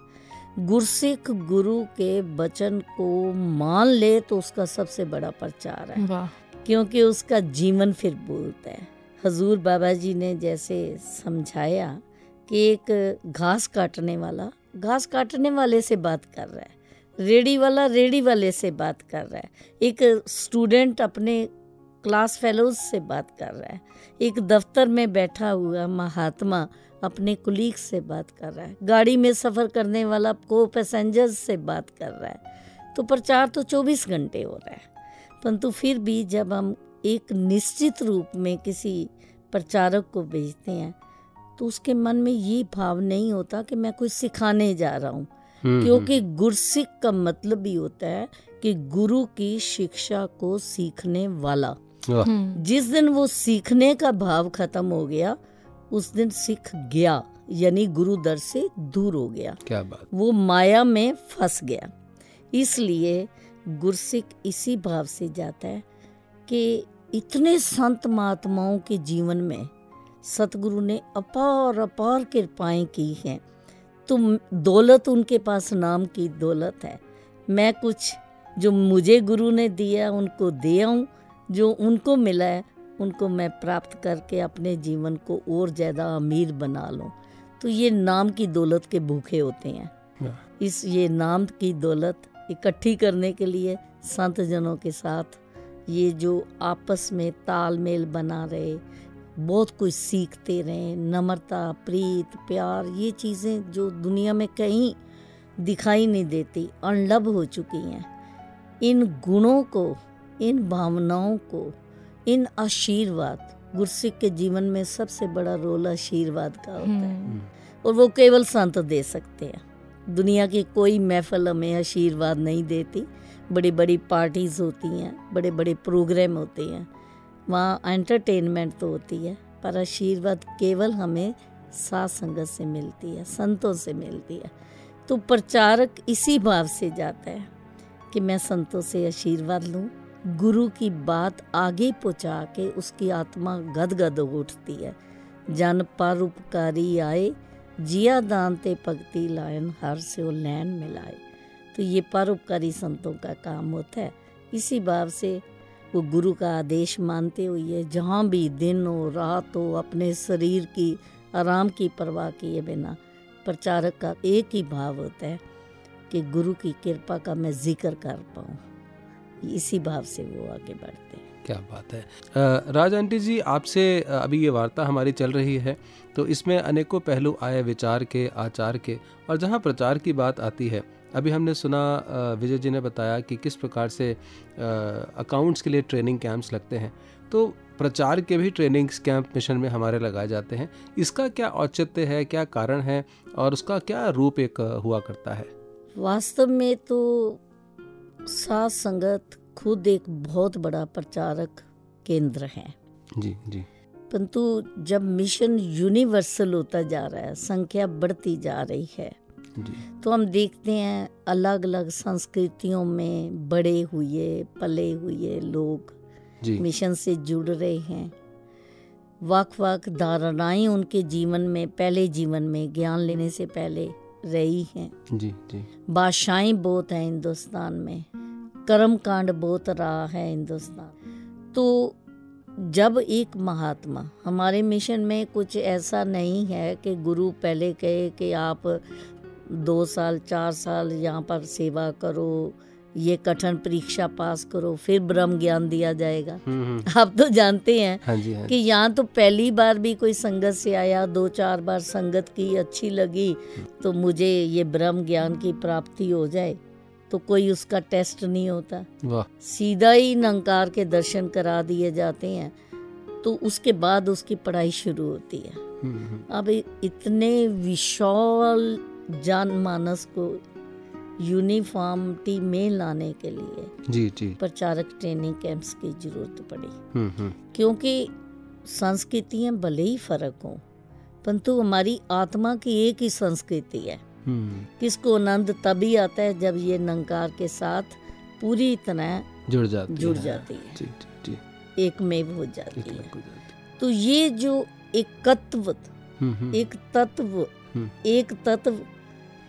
गुरसिख गुरु के वचन को मान ले तो उसका सबसे बड़ा प्रचार है। क्योंकि उसका जीवन फिर बोलता है। हजूर बाबा जी ने जैसे समझाया कि एक घास काटने वाला घास काटने वाले से बात कर रहा है रेडी वाला रेडी वाले से बात कर रहा है एक स्टूडेंट अपने क्लास फेलोज से बात कर रहा है एक दफ्तर में बैठा हुआ महात्मा अपने कुलीग से बात कर रहा है। गाड़ी में सफ़र करने वाला को पैसेंजर्स से बात कर रहा है। तो प्रचार तो 24 घंटे हो रहा है। परंतु फिर भी जब हम एक निश्चित रूप में किसी प्रचारक को भेजते हैं तो उसके मन में ये भाव नहीं होता कि मैं कुछ सिखाने जा रहा हूँ। हम्म, क्योंकि गुरसिक का मतलब भी होता है कि गुरु की शिक्षा को सीखने वाला। हम्म, जिस दिन वो सीखने का भाव खत्म हो गया उस दिन सिख गया यानी गुरु दर से दूर हो गया। क्या बात। वो माया में फंस गया। इसलिए गुरसिक इसी भाव से जाता है कि इतने संत महात्माओं के जीवन में सतगुरु ने अपार अपार कृपाएँ की हैं। तो दौलत उनके पास नाम की दौलत है। मैं कुछ जो मुझे गुरु ने दिया उनको दे आऊँ जो उनको मिला है उनको मैं प्राप्त करके अपने जीवन को और ज़्यादा अमीर बना लूँ। तो ये नाम की दौलत के भूखे होते हैं। इस ये नाम की दौलत इकट्ठी करने के लिए संत जनों के साथ ये जो आपस में तालमेल बना रहे बहुत कुछ सीखते रहे नम्रता प्रीत प्यार ये चीज़ें जो दुनिया में कहीं दिखाई नहीं देती अनलभ हो चुकी हैं। इन गुणों को इन भावनाओं को इन आशीर्वाद गुरसिख के जीवन में सबसे बड़ा रोल आशीर्वाद का होता है। हम्म, और वो केवल संत दे सकते हैं। दुनिया की कोई महफल हमें आशीर्वाद नहीं देती। बड़ी बड़ी पार्टीज़ होती हैं बड़े बड़े प्रोग्राम होते हैं। वहाँ एंटरटेनमेंट तो होती है पर आशीर्वाद केवल हमें साथ संगत से मिलती है संतों से मिलती है। तो प्रचारक इसी भाव से जाता है कि मैं संतों से आशीर्वाद लूँ। गुरु की बात आगे पहुँचा के उसकी आत्मा गदगद उठती है। जन पर उपकारी आए, जिया दान ते भक्ति लायन, हर से वो लैन मिलाए। तो ये परोपकारी संतों का काम होता है। इसी भाव से वो गुरु का आदेश मानते हुए जहाँ भी दिन हो रात हो अपने शरीर की, आराम की परवाह किए बिना प्रचारक का एक ही भाव होता है कि गुरु की कृपा का मैं ज़िक्र कर पाऊँ। इसी भाव से वो आगे बढ़ते हैं। क्या बात है। राज आंटी जी आपसे अभी ये वार्ता हमारी चल रही है तो इसमें अनेकों पहलू आए विचार के आचार के और जहाँ प्रचार की बात आती है अभी हमने सुना विजय जी ने बताया कि किस प्रकार से अकाउंट्स के लिए ट्रेनिंग कैंप्स लगते हैं। तो प्रचार के भी ट्रेनिंग कैंप मिशन में हमारे लगाए जाते हैं। इसका क्या औचित्य है क्या कारण है और उसका क्या रूप एक हुआ करता है? वास्तव में तो सात संगत खुद एक बहुत बड़ा प्रचारक केंद्र है। जी जी। परंतु जब मिशन यूनिवर्सल होता जा रहा है संख्या बढ़ती जा रही है जी। तो हम देखते हैं अलग अलग संस्कृतियों में बड़े हुए पले हुए लोग जी। मिशन से जुड़ रहे हैं। वक वक धारणाएँ उनके जीवन में पहले जीवन में ज्ञान लेने से पहले रही हैं। जी जी। बादशाहें बहुत हैं हिंदुस्तान में। कर्म कांड बहुत रहा है हिंदुस्तान। तो जब एक महात्मा हमारे मिशन में कुछ ऐसा नहीं है कि गुरु पहले कहे कि आप दो साल चार साल यहाँ पर सेवा करो ये कठिन परीक्षा पास करो फिर ब्रह्म ज्ञान दिया जाएगा। हम्म हम्म, आप तो जानते हैं हाँ जी हाँ कि यहाँ तो पहली बार भी कोई संगत से आया दो चार बार संगत की अच्छी लगी तो मुझे ये ब्रह्म ज्ञान की प्राप्ति हो जाए तो कोई उसका टेस्ट नहीं होता। सीधा ही नंकार के दर्शन करा दिए जाते हैं तो उसके बाद उसकी पढ़ाई शुरू होती है। हम्म, अब इतने विशाल जान मानस को यूनिफॉर्मिटी में लाने के लिए जी जी। प्रचारक ट्रेनिंग कैंप्स की ज़रूरत पड़ी। हम्म हम्म। क्योंकि संस्कृतियाँ भले ही फ़र्क हों परंतु हमारी आत्मा की एक ही संस्कृति है। हम्म। किसको आनंद तभी आता है जब ये नंकार के साथ पूरी तरह जुड़ जाती जुड़ है जाती है। जी जी जी। एक में हो जाती है। तो ये जो हम्म हम्म, एक तत्व। एक तत्व।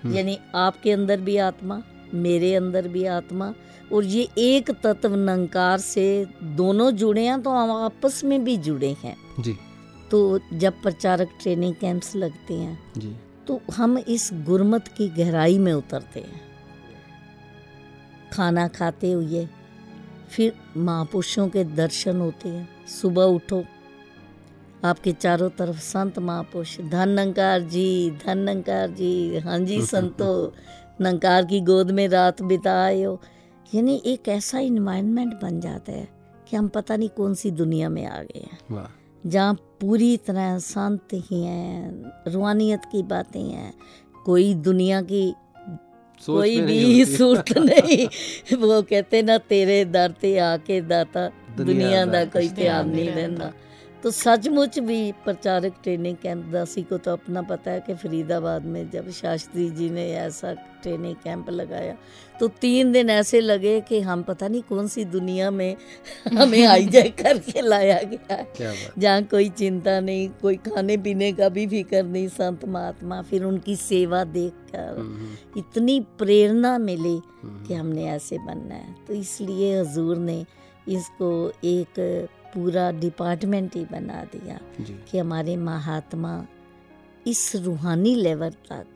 यानी आपके अंदर भी आत्मा मेरे अंदर भी आत्मा और ये एक तत्व नंकार से दोनों जुड़े हैं तो हम आपस में भी जुड़े हैं। जी। तो जब प्रचारक ट्रेनिंग कैंप्स लगते हैं जी। तो हम इस गुरमत की गहराई में उतरते हैं। खाना खाते हुए फिर महापुरुषों के दर्शन होते हैं। सुबह उठो आपके चारों तरफ़ संत महापुरुष। धन नंकार जी धन नंकार जी। हाँ जी संतो नंकार की गोद में रात बिताए यानी एक ऐसा इन्वायरमेंट बन जाता है कि हम पता नहीं कौन सी दुनिया में आ गए हैं। जहाँ पूरी तरह शांत ही हैं रूहानियत की बातें हैं। कोई दुनिया की कोई भी सूरत [LAUGHS] नहीं। वो कहते ना तेरे दर ते आके दाता दुनिया, का दा कोई ध्यान नहीं रहना तो सचमुच भी प्रचारक ट्रेनिंग कैंप दासी को तो अपना पता है कि फरीदाबाद में जब शास्त्री जी ने ऐसा ट्रेनिंग कैंप लगाया तो तीन दिन ऐसे लगे कि हम पता नहीं कौन सी दुनिया में हमें हाईजैक [LAUGHS] करके लाया गया जहाँ कोई चिंता नहीं कोई खाने पीने का भी फ़िक्र नहीं संत महात्मा फिर उनकी सेवा देखकर हम्म, हम्म, इतनी प्रेरणा मिली हम्म, कि हमने ऐसे बनना है। तो इसलिए हजूर ने इसको एक पूरा डिपार्टमेंट ही बना दिया कि हमारे महात्मा इस रूहानी लेवल तक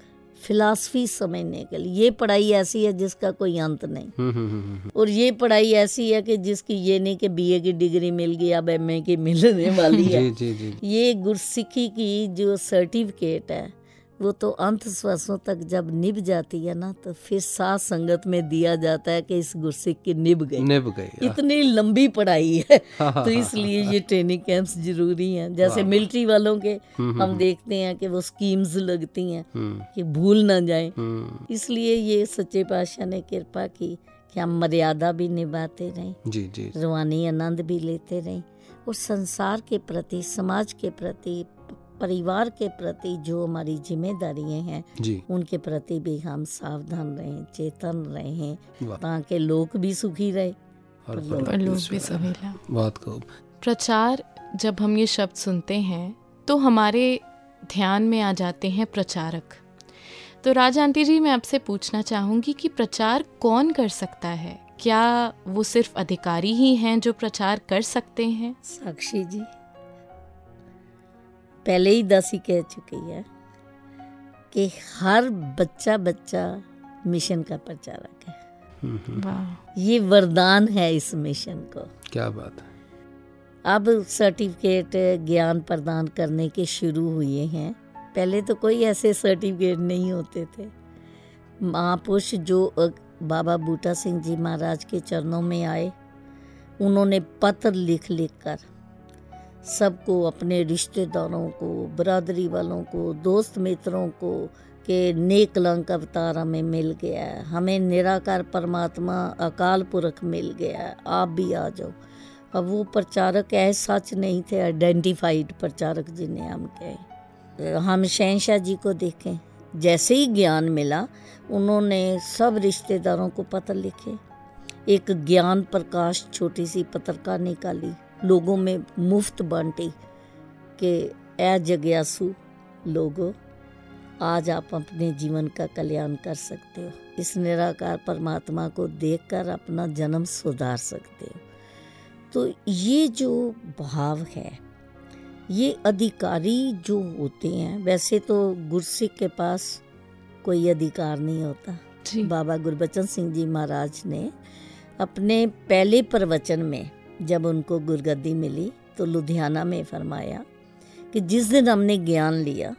फिलासफी समझने के लिए। ये पढ़ाई ऐसी है जिसका कोई अंत नहीं। हम्म, हम्म, हम्म, और ये पढ़ाई ऐसी है कि जिसकी ये नहीं कि बीए की डिग्री मिल गई अब एमए की मिलने वाली [LAUGHS] है। जी जी जी। ये गुरसिक्खी की जो सर्टिफिकेट है वो तो अंत श्वासों तक जब निभ जाती है ना तो फिर सात संगत में दिया जाता है कि इस गुरसिक की निभ गई। निभ गई हाँ, इतनी लंबी पढ़ाई है हाँ, हाँ, तो इसलिए ये ट्रेनिंग कैंप्स ज़रूरी हैं। जैसे मिलिट्री वालों के हम्म, हम देखते हैं कि वो स्कीम्स लगती हैं हम्म, कि भूल ना जाए। हम्म, इसलिए ये सच्चे पातशाह ने कृपा की कि हम मर्यादा भी निभाते रहें। जी जी। रूहानी आनंद भी लेते रहें और संसार के प्रति समाज के प्रति परिवार के प्रति जो हमारी जिम्मेदारियाँ हैं उनके प्रति भी हम सावधान रहें चेतन रहें ताकि लोग भी सुखी रहे। और लोग भी सवेला बहुत खूब प्रचार जब हम ये शब्द सुनते हैं तो हमारे ध्यान में आ जाते हैं प्रचारक। तो राजा आंटी जी मैं आपसे पूछना चाहूँगी कि प्रचार कौन कर सकता है? क्या वो सिर्फ़ अधिकारी ही हैं जो प्रचार कर सकते हैं? साक्षी जी। पहले ही दासी कह चुकी है कि हर बच्चा बच्चा मिशन का प्रचारक है। हम्म, हम्म, वाह। ये वरदान है इस मिशन को। क्या बात है। अब सर्टिफिकेट ज्ञान प्रदान करने के शुरू हुए हैं। पहले तो कोई ऐसे सर्टिफिकेट नहीं होते थे। महापुरुष जो बाबा बूटा सिंह जी महाराज के चरणों में आए उन्होंने पत्र लिख लिख कर सबको, अपने रिश्तेदारों को, बरादरी वालों को, दोस्त मित्रों को के नेक लंक अवतार हमें मिल गया है। हमें निराकार परमात्मा, अकाल पुरख मिल गया है। आप भी आ जाओ। अब वो प्रचारक ऐसे सच नहीं थे आइडेंटिफाइड प्रचारक जिन्हें हम कहें। हम शहनशाह जी को देखें। जैसे ही ज्ञान मिला, उन्होंने सब रिश्तेदारों को पत्र लिखे। एक ज्ञान प्रकाश छोटी सी पत्रिका निकाली। लोगों में मुफ़्त बांटी कि ए जग्यासु लोगो आज आप अपने जीवन का कल्याण कर सकते हो। इस निराकार परमात्मा को देखकर अपना जन्म सुधार सकते हो। तो ये जो भाव है ये अधिकारी जो होते हैं वैसे तो गुरसिख के पास कोई अधिकार नहीं होता। बाबा गुरबचन सिंह जी महाराज ने अपने पहले प्रवचन में जब उनको गुरगद्दी मिली तो लुधियाना में फरमाया कि जिस दिन हमने ज्ञान लिया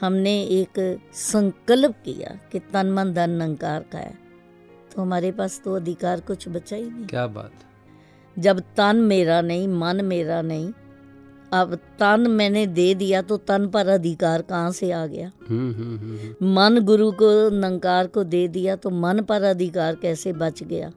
हमने एक संकल्प किया कि तन मन धन निरंकार का है तो हमारे पास तो अधिकार कुछ बचा ही नहीं। क्या बात। जब तन मेरा नहीं मन मेरा नहीं अब तन मैंने दे दिया तो तन पर अधिकार कहाँ से आ गया? हम्म हम्म, हम्म, मन गुरु को नंकार को दे दिया तो मन पर अधिकार कैसे बच गया?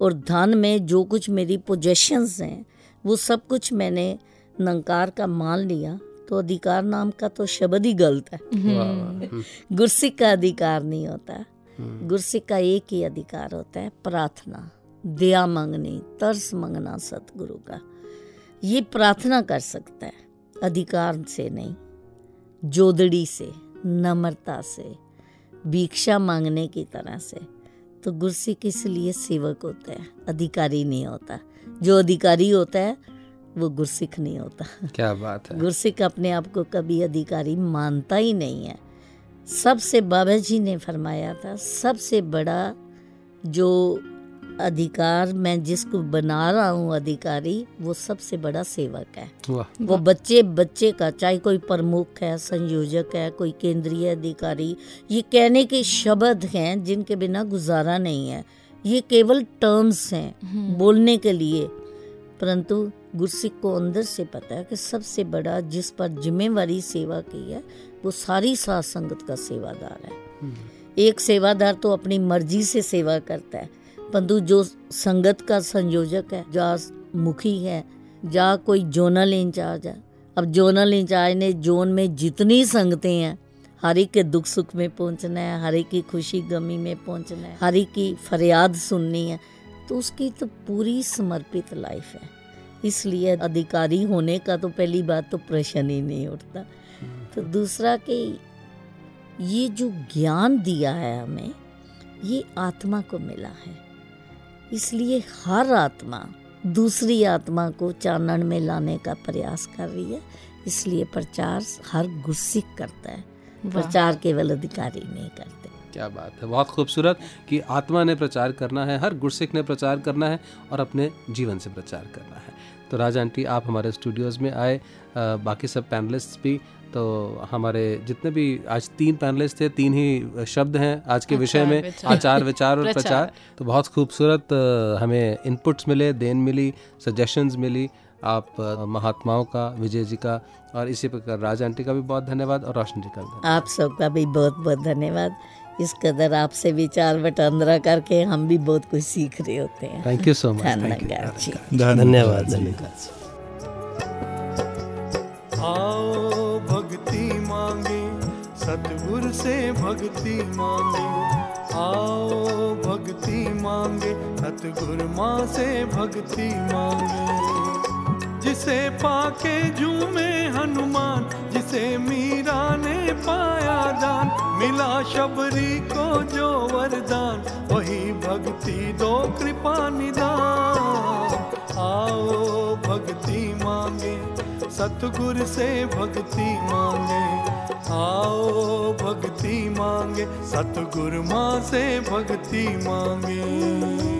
और धन में जो कुछ मेरी पोजेशंस हैं वो सब कुछ मैंने नंकार का मान लिया। तो अधिकार नाम का तो शब्द ही गलत है। वाह वाह हम्म, गुरसिक का अधिकार नहीं होता। हम्म, गुरसिक का एक ही अधिकार होता है प्रार्थना। दया मांगनी तरस मांगना सतगुरु का। ये प्रार्थना कर सकता है अधिकार से नहीं जोदड़ी से नम्रता से भिक्षा मांगने की तरह से। तो गुरसिक इसलिए सेवक होता है अधिकारी नहीं होता। जो अधिकारी होता है वो गुरसिख नहीं होता। क्या बात है। गुरसिख अपने आप को कभी अधिकारी मानता ही नहीं है। सबसे बाबा जी ने फरमाया था सबसे बड़ा जो अधिकार मैं जिसको बना रहा हूँ अधिकारी वो सबसे बड़ा सेवक है। वो बच्चे बच्चे का चाहे कोई प्रमुख है संयोजक है कोई केंद्रीय अधिकारी ये कहने के शब्द हैं जिनके बिना गुजारा नहीं है। ये केवल टर्म्स हैं हम्म, बोलने के लिए। परंतु गुरसिक को अंदर से पता है कि सबसे बड़ा जिस पर जिम्मेवारी सेवा की है वो सारी सात संगत का सेवादार है। एक सेवादार तो अपनी मर्ज़ी से सेवा करता है। परंतु जो संगत का संयोजक है, जा मुखी है, जा कोई जोनल इंचार्ज है। अब जोनल इंचार्ज ने जोन में जितनी संगतें हैं, हर एक के दुख सुख में पहुँचना है, हर एक की खुशी गमी में पहुँचना है, हर एक की फरियाद सुननी है तो उसकी तो पूरी समर्पित लाइफ है। इसलिए अधिकारी होने का तो पहली बात तो प्रश्न ही नहीं उठता। तो दूसरा कि ये जो ज्ञान दिया है हमें, ये आत्मा को मिला है। इसलिए हर आत्मा दूसरी आत्मा को चानन में लाने का प्रयास कर रही है। इसलिए प्रचार हर गुस्सिक करता है। प्रचार केवल अधिकारी नहीं करते। क्या बात है बहुत खूबसूरत कि आत्मा ने प्रचार करना है हर गुरसिख ने प्रचार करना है और अपने जीवन से प्रचार करना है। तो राजा आंटी आप हमारे स्टूडियोज़ में आए अ, बाकी सब पैनलिस्ट भी तो हमारे जितने भी आज तीन पैनलिस्ट थे तीन ही शब्द हैं आज के विषय में। विचार। आचार विचार और [LAUGHS] प्रचार। तो बहुत खूबसूरत हमें इनपुट्स मिले देन मिली सजेशंस मिली। आप महात्माओं का विजय जी का और इसी प्रकार राजा आंटी का भी बहुत धन्यवाद और रोशन जी का भी। आप सबका भी बहुत बहुत धन्यवाद। इस कदर आपसे विचार वटांदरा करके हम भी बहुत कुछ सीख रहे होते हैं। थैंक यू सो मच धन्यवाद धन्यवाद। सतगुर से भक्ति मांगे। आओ भक्ति मांगे, सतगुर माँ से भक्ति मांगे। जिसे पाके झूमे हनुमान, जिसे मीरा ने पाया दान, मिला शबरी को जो वरदान, वही भक्ति दो कृपा निदान। आओ भक्ति मांगे, सतगुर से भक्ति मांगे। आओ भक्ति मांगे। सतगुरु माँ से भक्ति मांगे।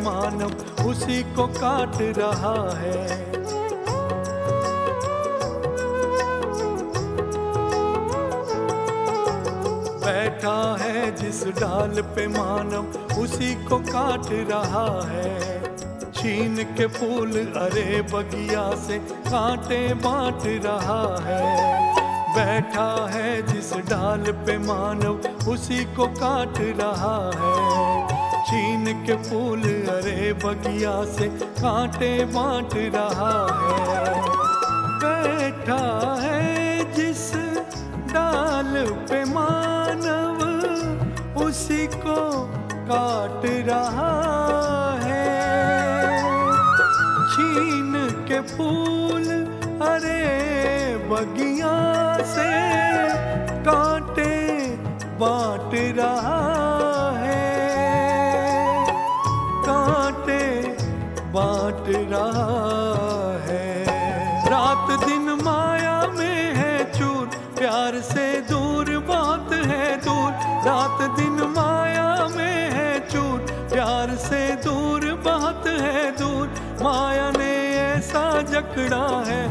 मानव उसी को काट रहा है। बैठा है जिस डाल पे मानव उसी को काट रहा है। छीन के फूल अरे बगिया से कांटे बांट रहा है। बैठा है जिस डाल पे मानव उसी को काट रहा है। छीन के फूल, अरे बगिया से कांटे बांट रहा है। बैठा है जिस डाल पे मानव, उसी को काट रहा है। छीन के फूल, अरे बगिया से कांटे बांट रहा रात दिन माया में है चूर, प्यार से दूर, बात है दूर। माया ने ऐसा जकड़ा है,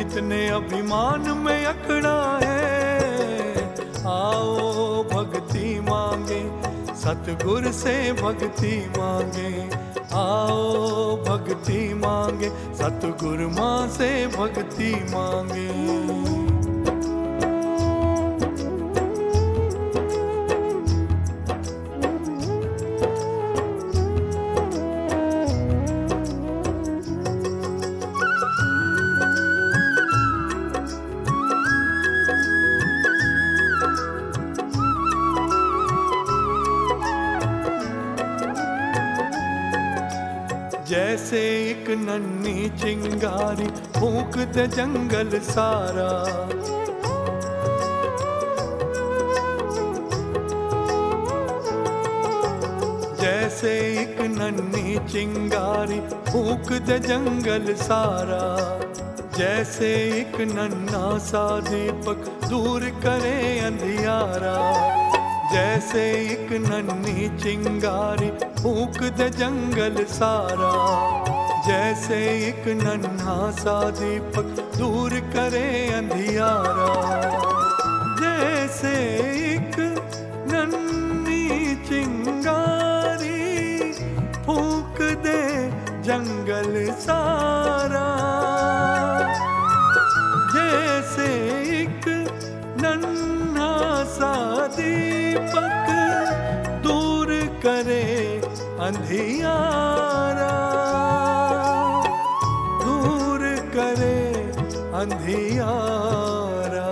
इतने अभिमान में अकड़ा है। आओ भक्ति मांगे, सतगुर से भक्ति मांगे। आओ भक्ति मांगे, सतगुर माँ से भक्ति मांगे। दे जंगल सारा। जैसे एक नन्ही चिंगारी फूक दे जंगल सारा। जैसे एक नन्हा सा दीपक दूर करे अंधियारा। जैसे एक नन्ही चिंगारी फूक दे जंगल सारा। जैसे एक नन्हा सा दीपक दूर करे अंधियारा। जैसे एक नन्ही चिंगारी फूक दे जंगल सारा। जैसे एक नन्हा सा दीपक दूर करे अंधियारा। अंधियारा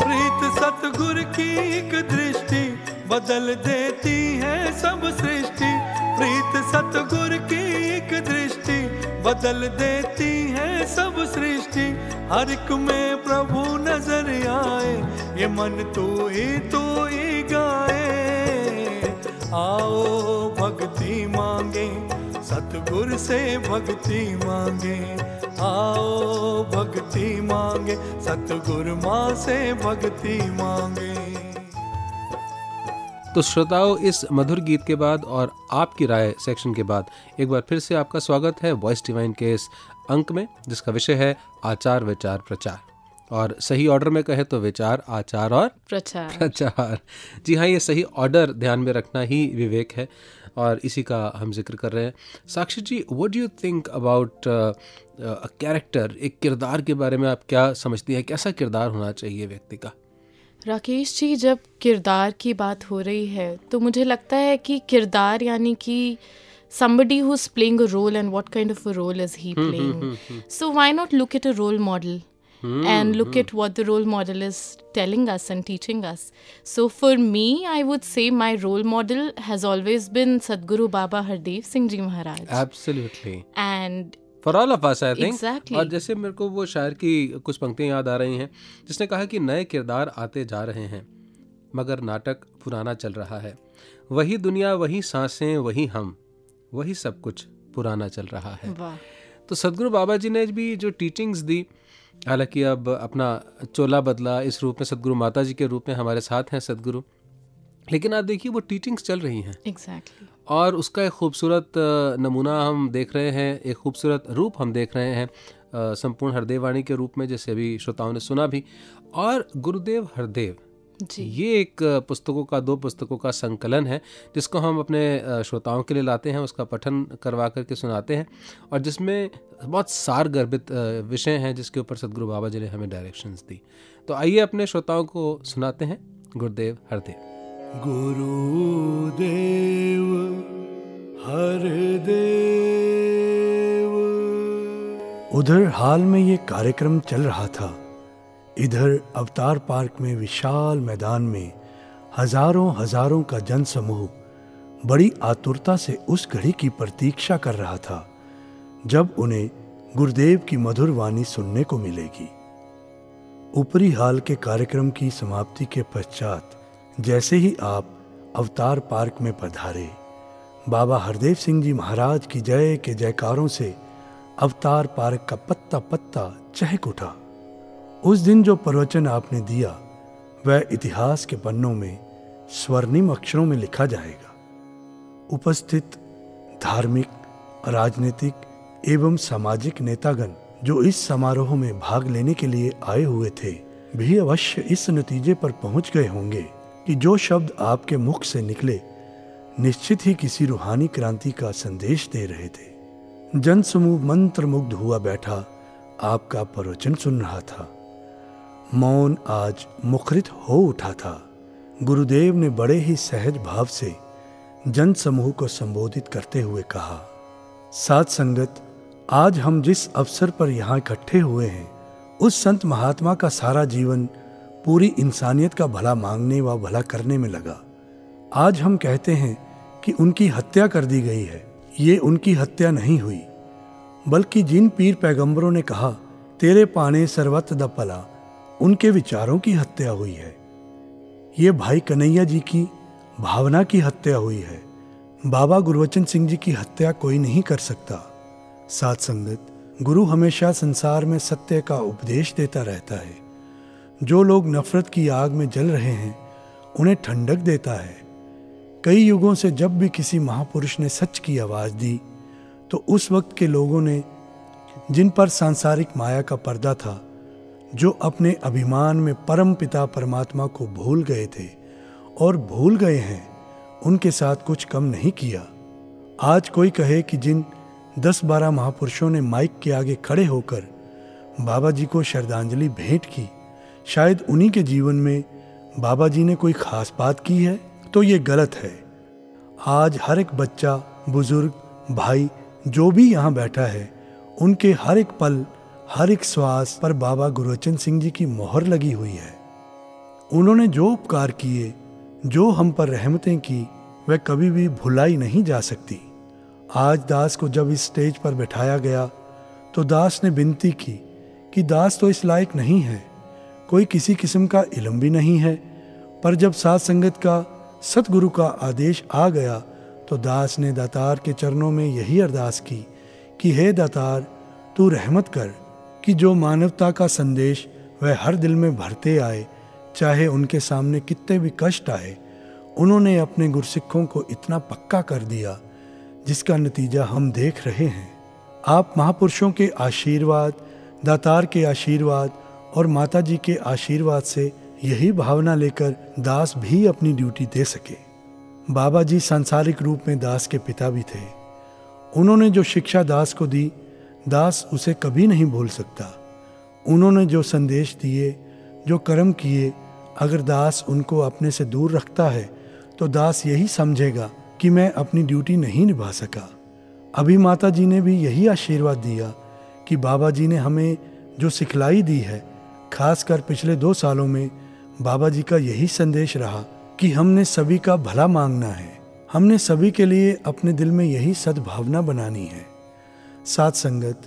प्रीत सतगुर की एक दृष्टि बदल देती है सब सृष्टि। प्रीत सतगुर की एक दृष्टि बदल देती है सब सृष्टि। हर एक में प्रभु नज़र आए, ये मन तू ही तू ही गाए। आओ भक्ति मांगे, सतगुर से भक्ति मांगे आओ भक्ति मांगे सतगुर माँ से भक्ति मांगे। तो श्रोताओं इस मधुर गीत के बाद और आपकी राय सेक्शन के बाद एक बार फिर से आपका स्वागत है वॉइस डिवाइन के इस अंक में जिसका विषय है आचार विचार प्रचार। और सही ऑर्डर में कहे तो विचार आचार और प्रचार। प्रचार। जी हाँ ये सही ऑर्डर ध्यान में रखना ही विवेक है। और इसी का हम ज़िक्र कर रहे हैं। Sakshi ji what do you think about character एक किरदार के बारे में आप क्या समझती हैं? कैसा किरदार होना चाहिए व्यक्ति का? राकेश जी जब किरदार की बात हो रही है तो मुझे लगता है कि किरदार यानी कि somebody who's playing a role and what kind of a role is he playing? so why not look at a role model? And look at what the role model is telling us and teaching us so for me i would say my role model has always been sadguru baba hardev singh ji maharaj absolutely and for all of us I think Exactly. और जैसे मेरे को वो शायर की कुछ पंक्तियाँ याद आ रही हैं जिसने कहा कि नए किरदार आते जा रहे हैं मगर नाटक पुराना चल रहा है वही दुनिया वही साँसें वही हम वही सब कुछ पुराना चल रहा है तो सदगुरु बाबा जी ने भी जो टीचिंग्स दी हालाँकि अब अपना चोला बदला इस रूप में सदगुरु माता जी के रूप में हमारे साथ हैं सदगुरु। लेकिन आप देखिए वो टीचिंग्स चल रही हैं। Exactly. और उसका एक खूबसूरत नमूना हम देख रहे हैं एक खूबसूरत रूप हम देख रहे हैं संपूर्ण हरदेव वाणी के रूप में जैसे अभी श्रोताओं ने सुना भी। और गुरुदेव हरदेव जी। ये एक पुस्तकों का दो पुस्तकों का संकलन है जिसको हम अपने श्रोताओं के लिए लाते हैं उसका पठन करवा करके सुनाते हैं और जिसमें बहुत सार गर्भित विषय हैं जिसके ऊपर सदगुरु बाबा जी ने हमें डायरेक्शंस दी। तो आइए अपने श्रोताओं को सुनाते हैं गुरुदेव हरदेव। गुरुदेव हरदेव उधर हाल में ये कार्यक्रम चल रहा था। इधर अवतार पार्क में विशाल मैदान में हज़ारों हज़ारों का जन समूह बड़ी आतुरता से उस घड़ी की प्रतीक्षा कर रहा था, जब उन्हें गुरुदेव की मधुर वाणी सुनने को मिलेगी। ऊपरी हाल के कार्यक्रम की समाप्ति के पश्चात जैसे ही आप अवतार पार्क में पधारे, बाबा हरदेव सिंह जी महाराज की जय के जयकारों से अवतार पार्क का पत्ता पत्ता चहक उठा। उस दिन जो प्रवचन आपने दिया, वह इतिहास के पन्नों में, स्वर्णिम अक्षरों में लिखा जाएगा। उपस्थित धार्मिक, राजनीतिक एवं सामाजिक नेतागण, जो इस समारोह में भाग लेने के लिए आए हुए थे, भी अवश्य इस नतीजे पर पहुँच गए होंगे कि जो शब्द आपके मुख से निकले, निश्चित ही किसी रूहानी क्रांति का संदेश दे रहे थे। जन समूह मंत्र मुग्ध हुआ बैठा, आपका प्रवचन सुन रहा था। मौन आज मुखरित हो उठा था। गुरुदेव ने बड़े ही सहज भाव से जन समूह को संबोधित करते हुए कहा, सात संगत, आज हम जिस अवसर पर यहाँ इकट्ठे हुए हैं, उस संत महात्मा का सारा जीवन पूरी इंसानियत का भला मांगने व भला करने में लगा। आज हम कहते हैं कि उनकी हत्या कर दी गई है। ये उनकी हत्या नहीं हुई, बल्कि जिन पीर पैगंबरों ने कहा, तेरे पाने सर्वत द पला उनके विचारों की हत्या हुई है। ये भाई कन्हैया जी की भावना की हत्या हुई है। बाबा गुरुवचन सिंह जी की हत्या कोई नहीं कर सकता। साथ संगत, गुरु हमेशा संसार में सत्य का उपदेश देता रहता है। जो लोग नफरत की आग में जल रहे हैं, उन्हें ठंडक देता है। कई युगों से जब भी किसी महापुरुष ने सच की आवाज़ दी तो उस वक्त के लोगों ने, जिन पर सांसारिक माया का पर्दा था जो अपने अभिमान में परम पिता परमात्मा को भूल गए थे और भूल गए हैं, उनके साथ कुछ कम नहीं किया। आज कोई कहे कि जिन दस बारह महापुरुषों ने माइक के आगे खड़े होकर बाबा जी को श्रद्धांजलि भेंट की, शायद उन्हीं के जीवन में बाबा जी ने कोई खास बात की है? तो ये गलत है। आज हर एक बच्चा, बुज़ुर्ग, भाई, जो भी यहाँ बैठा है, उनके हर एक पल हर एक श्वास पर बाबा गुरुवचन सिंह जी की मोहर लगी हुई है। उन्होंने जो उपकार किए, जो हम पर रहमतें की, वह कभी भी भुलाई नहीं जा सकती। आज दास को जब इस स्टेज पर बैठाया गया तो दास ने विनती की कि दास तो इस लायक नहीं है, कोई किसी किस्म का इलम भी नहीं है। पर जब सात संगत का सतगुरु का आदेश आ गया तो दास ने दातार के चरणों में यही अरदास की कि, हे दातार, तू रहमत कर कि जो मानवता का संदेश वह हर दिल में भरते आए, चाहे उनके सामने कितने भी कष्ट आए, उन्होंने अपने गुरसिखों को इतना पक्का कर दिया, जिसका नतीजा हम देख रहे हैं। आप महापुरुषों के आशीर्वाद, दातार के आशीर्वाद और माता जी के आशीर्वाद से यही भावना लेकर दास भी अपनी ड्यूटी दे सके। बाबा जी सांसारिक रूप में दास के पिता भी थे। उन्होंने जो शिक्षा दास को दी दास उसे कभी नहीं भूल सकता। उन्होंने जो संदेश दिए, जो कर्म किए, अगर दास उनको अपने से दूर रखता है तो दास यही समझेगा कि मैं अपनी ड्यूटी नहीं निभा सका। अभी माता जी ने भी यही आशीर्वाद दिया कि बाबा जी ने हमें जो सिखलाई दी है, खासकर पिछले दो सालों में बाबा जी का यही संदेश रहा कि हमने सभी का भला मांगना है। हमने सभी के लिए अपने दिल में यही सद्भावना बनानी है। साथ संगत,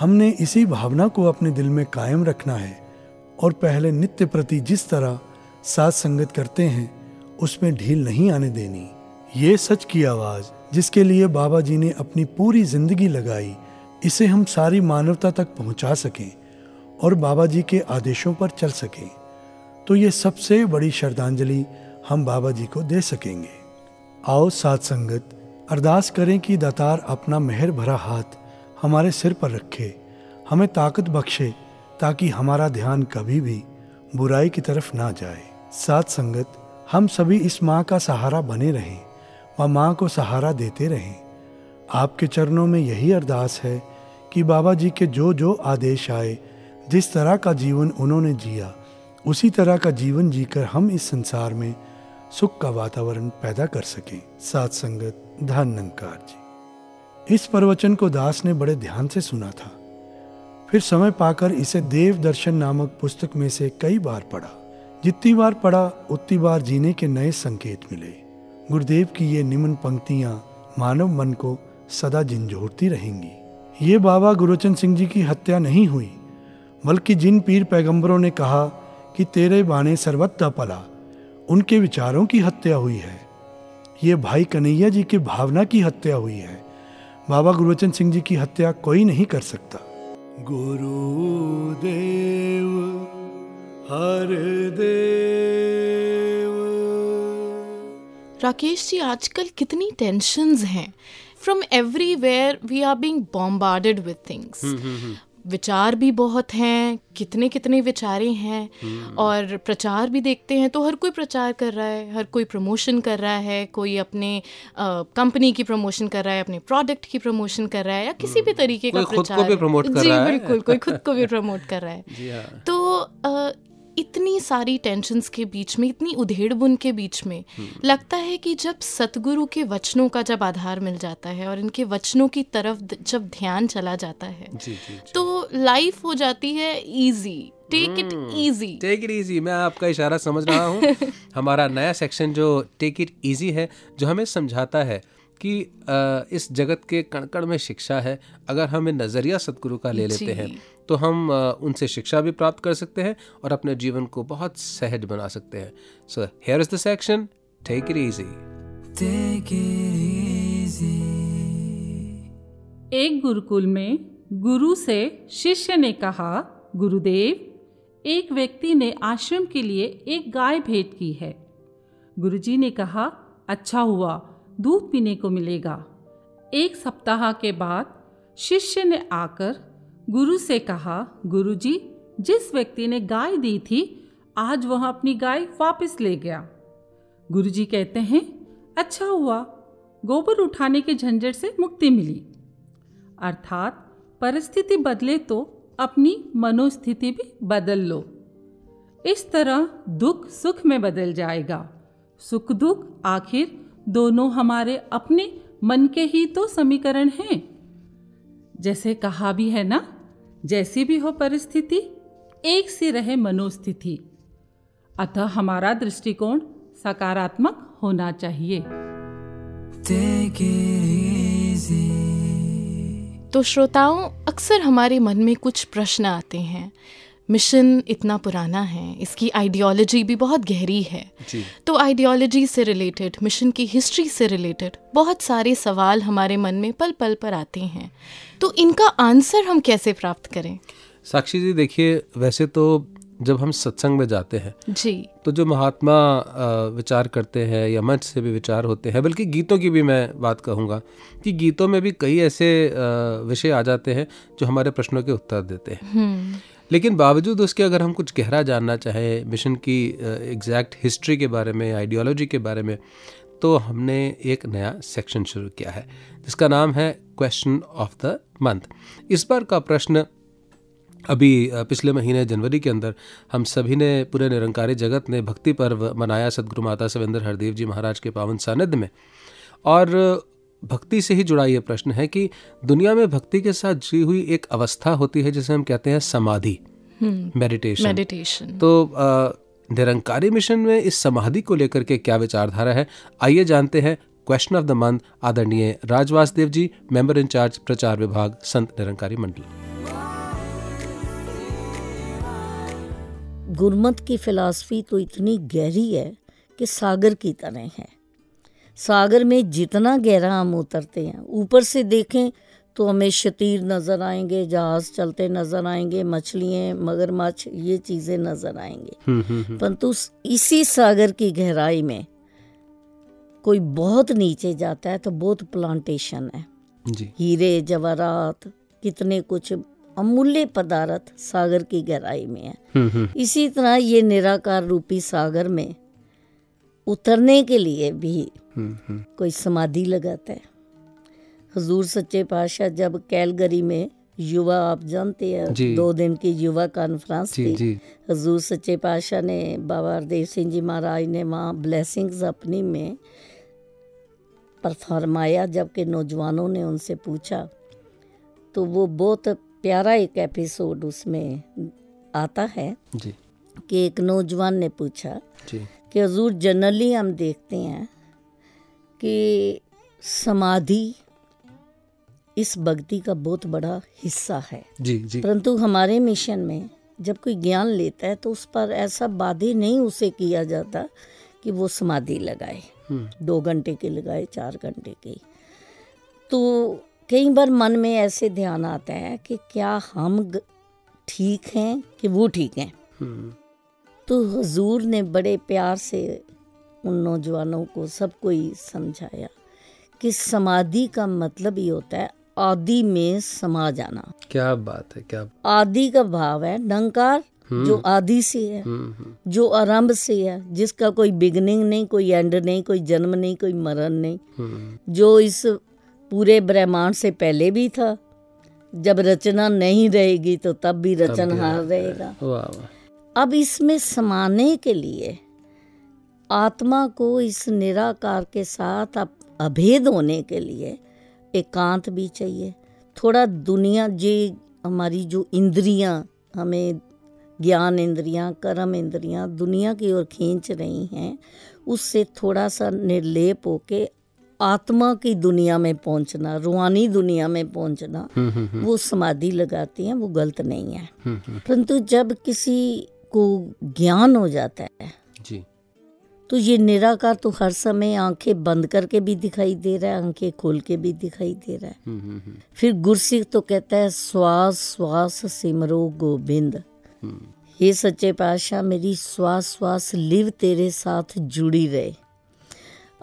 हमने इसी भावना को अपने दिल में कायम रखना है और पहले नित्य प्रति जिस तरह साथ संगत करते हैं, उसमें ढील नहीं आने देनी। ये सच की आवाज़, जिसके लिए बाबा जी ने अपनी पूरी ज़िंदगी लगाई, इसे हम सारी मानवता तक पहुँचा सकें और बाबा जी के आदेशों पर चल सकें। तो ये सबसे बड़ी श्रद्धांजलि हम बाबा जी को दे सकेंगे। आओ सात संगत, अरदास करें कि दातार अपना मेहर भरा हाथ हमारे सिर पर रखे, हमें ताकत बख्शे, ताकि हमारा ध्यान कभी भी बुराई की तरफ़ ना जाए। साथ संगत, हम सभी इस माँ का सहारा बने रहें व माँ को सहारा देते रहें। आपके चरणों में यही अरदास है कि बाबा जी के जो जो आदेश आए, जिस तरह का जीवन उन्होंने जिया, उसी तरह का जीवन जीकर हम इस संसार में सुख का वातावरण पैदा कर सकें। सात संगत धन नंकार जी। इस प्रवचन को दास ने बड़े ध्यान से सुना था। फिर समय पाकर इसे देव दर्शन नामक पुस्तक में से कई बार पढ़ा। जितनी बार पढ़ा, उतनी बार जीने के नए संकेत मिले। गुरुदेव की ये निम्न पंक्तियाँ मानव मन को सदा झिंझोड़ती रहेंगी। ये बाबा गुरुचंद सिंह जी की हत्या नहीं हुई, बल्कि जिन पीर पैगंबरों ने कहा कि तेरे बाने सर्वत्र पला, उनके विचारों की हत्या हुई है। ये भाई कन्हैया जी की भावना की हत्या हुई है। बाबा गुरुवचन सिंह जी की हत्या कोई नहीं कर सकता। गुरुदेव हर देव। राकेश जी आजकल कितनी टेंशन हैं। From everywhere we are being bombarded with things विचार भी बहुत हैं कितने कितने विचारे हैं और प्रचार भी देखते हैं तो हर कोई प्रचार कर रहा है हर कोई प्रमोशन कर रहा है कोई अपने कंपनी की प्रमोशन कर रहा है अपने प्रोडक्ट की प्रमोशन कर रहा है या किसी भी तरीके का प्रचार खुद को भी प्रमोट कर जी रहा है। बिल्कुल कोई खुद को भी प्रमोट कर रहा है। [LAUGHS] जी हाँ। तो आ, इतनी सारी टेंशन्स के बीच में इतनी उधेड़ बुन के बीच में लगता है कि जब सतगुरु के वचनों का जब आधार मिल जाता है और इनके वचनों की तरफ़ जब ध्यान चला जाता है जी जी जी। तो लाइफ हो जाती है easy take it easy take it easy मैं आपका इशारा समझ रहा हूँ। [LAUGHS] हमारा नया सेक्शन जो टेक इट इजी है जो हमें समझाता है कि इस जगत के कण कण में शिक्षा है अगर हम ये नज़रिया सतगुरु का ले लेते हैं तो हम उनसे शिक्षा भी प्राप्त कर सकते हैं और अपने जीवन को बहुत सहज बना सकते हैं। So here is the section take it easy एक गुरुकुल में गुरु से शिष्य ने कहा गुरुदेव एक व्यक्ति ने आश्रम के लिए एक गाय भेंट की है। गुरुजी ने कहा अच्छा हुआ दूध पीने को मिलेगा। एक सप्ताह के बाद शिष्य ने आकर गुरु से कहा, गुरुजी, जिस व्यक्ति ने गाय दी थी, आज वह अपनी गाय वापस ले गया। गुरुजी कहते हैं अच्छा हुआ, गोबर उठाने के झंझट से मुक्ति मिली। अर्थात परिस्थिति बदले तो अपनी मनोस्थिति भी बदल लो। इस तरह दुख सुख में बदल जाएगा। सुख दुख आखिर दोनों हमारे अपने मन के ही तो समीकरण हैं। जैसे कहा भी है ना जैसी भी हो परिस्थिति एक सी रहे मनोस्थिति। अतः हमारा दृष्टिकोण सकारात्मक होना चाहिए। तो श्रोताओं अक्सर हमारे मन में कुछ प्रश्न आते हैं। मिशन इतना पुराना है इसकी आइडियोलॉजी भी बहुत गहरी है। जी। तो आइडियोलॉजी से रिलेटेड मिशन की हिस्ट्री से रिलेटेड बहुत सारे सवाल हमारे मन में पल पल पर आते हैं। तो इनका आंसर हम कैसे प्राप्त करें? साक्षी जी देखिए वैसे तो जब हम सत्संग में जाते हैं जी। तो जो महात्मा विचार करते हैं या मंच से भी विचार होते हैं बल्कि गीतों की भी मैं बात कहूँगा कि गीतों में भी कई ऐसे विषय आ जाते हैं जो हमारे प्रश्नों के उत्तर देते हैं। हम्म। लेकिन बावजूद उसके अगर हम कुछ गहरा जानना चाहें, मिशन की एग्जैक्ट हिस्ट्री के बारे में आइडियोलॉजी के बारे में तो हमने एक नया सेक्शन शुरू किया है, जिसका नाम है क्वेश्चन ऑफ़ द मंथ इस बार का प्रश्न, अभी पिछले महीने जनवरी के अंदर हम सभी ने पूरे निरंकारी जगत ने भक्ति पर्व मनाया सदगुरु माता सवेंद्र हरदेव जी महाराज के पावन सानिध्य में। और भक्ति से ही जुड़ा ये प्रश्न है कि दुनिया में भक्ति के साथ जुड़ी हुई एक अवस्था होती है जिसे हम कहते हैं समाधि मेडिटेशन मेडिटेशन तो निरंकारी मिशन में इस समाधि को लेकर के क्या विचारधारा है? आइए जानते हैं क्वेश्चन ऑफ़ द मंथ आदरणीय राजवासदेव जी मेंबर इंचार्ज प्रचार विभाग संत निरंकारी मंडल। गुरमत की फिलॉसफी तो इतनी गहरी है कि सागर की तरह है। सागर में जितना गहरा हम उतरते हैं ऊपर से देखें तो हमें शतीर नज़र आएँगे जहाज़ चलते नज़र आएँगे मछलियाँ मगरमच्छ ये चीज़ें नज़र आएँगे। परंतु इसी सागर की गहराई में कोई बहुत नीचे जाता है तो बहुत प्लांटेशन है। जी। हीरे जवाहरात कितने कुछ अमूल्य पदार्थ सागर की गहराई में है। हम्म हम्म। इसी तरह ये निराकार रूपी सागर में उतरने के लिए भी हम्म हम्म कोई समाधि लगाता है। हजूर सच्चे पातशाह जब कैलगरी में युवा आप जानते हैं दो दिन की युवा कॉन्फ्रेंस थी। हजूर सच्चे पातशाह ने बाबा हरदेव सिंह जी महाराज ने वहाँ ब्लेसिंग्स अपनी में पर फरमाया जबकि नौजवानों ने उनसे पूछा। तो वो बहुत प्यारा एक एपिसोड उसमें आता है जी। कि एक नौजवान ने पूछा जी। कि हजूर जनरली हम देखते हैं कि समाधि इस भक्ति का बहुत बड़ा हिस्सा है। जी जी। परंतु हमारे मिशन में जब कोई ज्ञान लेता है तो उस पर ऐसा बाधे नहीं उसे किया जाता कि वो समाधि लगाए। हम्म। दो घंटे की लगाए चार घंटे की। तो कई बार मन में ऐसे ध्यान आता है कि क्या हम ठीक हैं कि वो ठीक हैं? हम्म। तो हजूर ने बड़े प्यार से उन नौजवानों को सबको ही समझाया कि समाधि का मतलब ही होता है आदि में समा जाना। क्या बात है क्या आदि का भाव है नंकार जो आदि से है हम्म हम्म। जो आरंभ से है जिसका कोई बिगनिंग नहीं कोई एंड नहीं कोई जन्म नहीं कोई मरण नहीं। हम्म। जो इस पूरे ब्रह्मांड से पहले भी था जब रचना नहीं रहेगी तो तब भी रचनहार रहेगा। अब इसमें समाने के लिए आत्मा को इस निराकार के साथ अब अभेद होने के लिए एकांत भी चाहिए। थोड़ा दुनिया जी हमारी जो इंद्रियाँ हमें ज्ञान इंद्रियाँ कर्म इंद्रियाँ दुनिया की ओर खींच रही हैं उससे थोड़ा सा निर्लेप होके आत्मा की दुनिया में पहुँचना रूहानी दुनिया में पहुँचना हम्म हम्म। वो समाधि लगाती हैं वो गलत नहीं है। हम्म हम्म। परंतु जब किसी को ज्ञान हो जाता है तो ये निराकार तो हर समय आँखें बंद करके भी दिखाई दे रहा है आँखें खोल के भी दिखाई दे रहा है। हम्म, हम्म, हम्म, फिर गुरसिख तो कहता है श्वास श्वास सिमरो गोविंद। हम्म, हे सच्चे पातशाह मेरी श्वास श्वास लिव तेरे साथ जुड़ी रहे।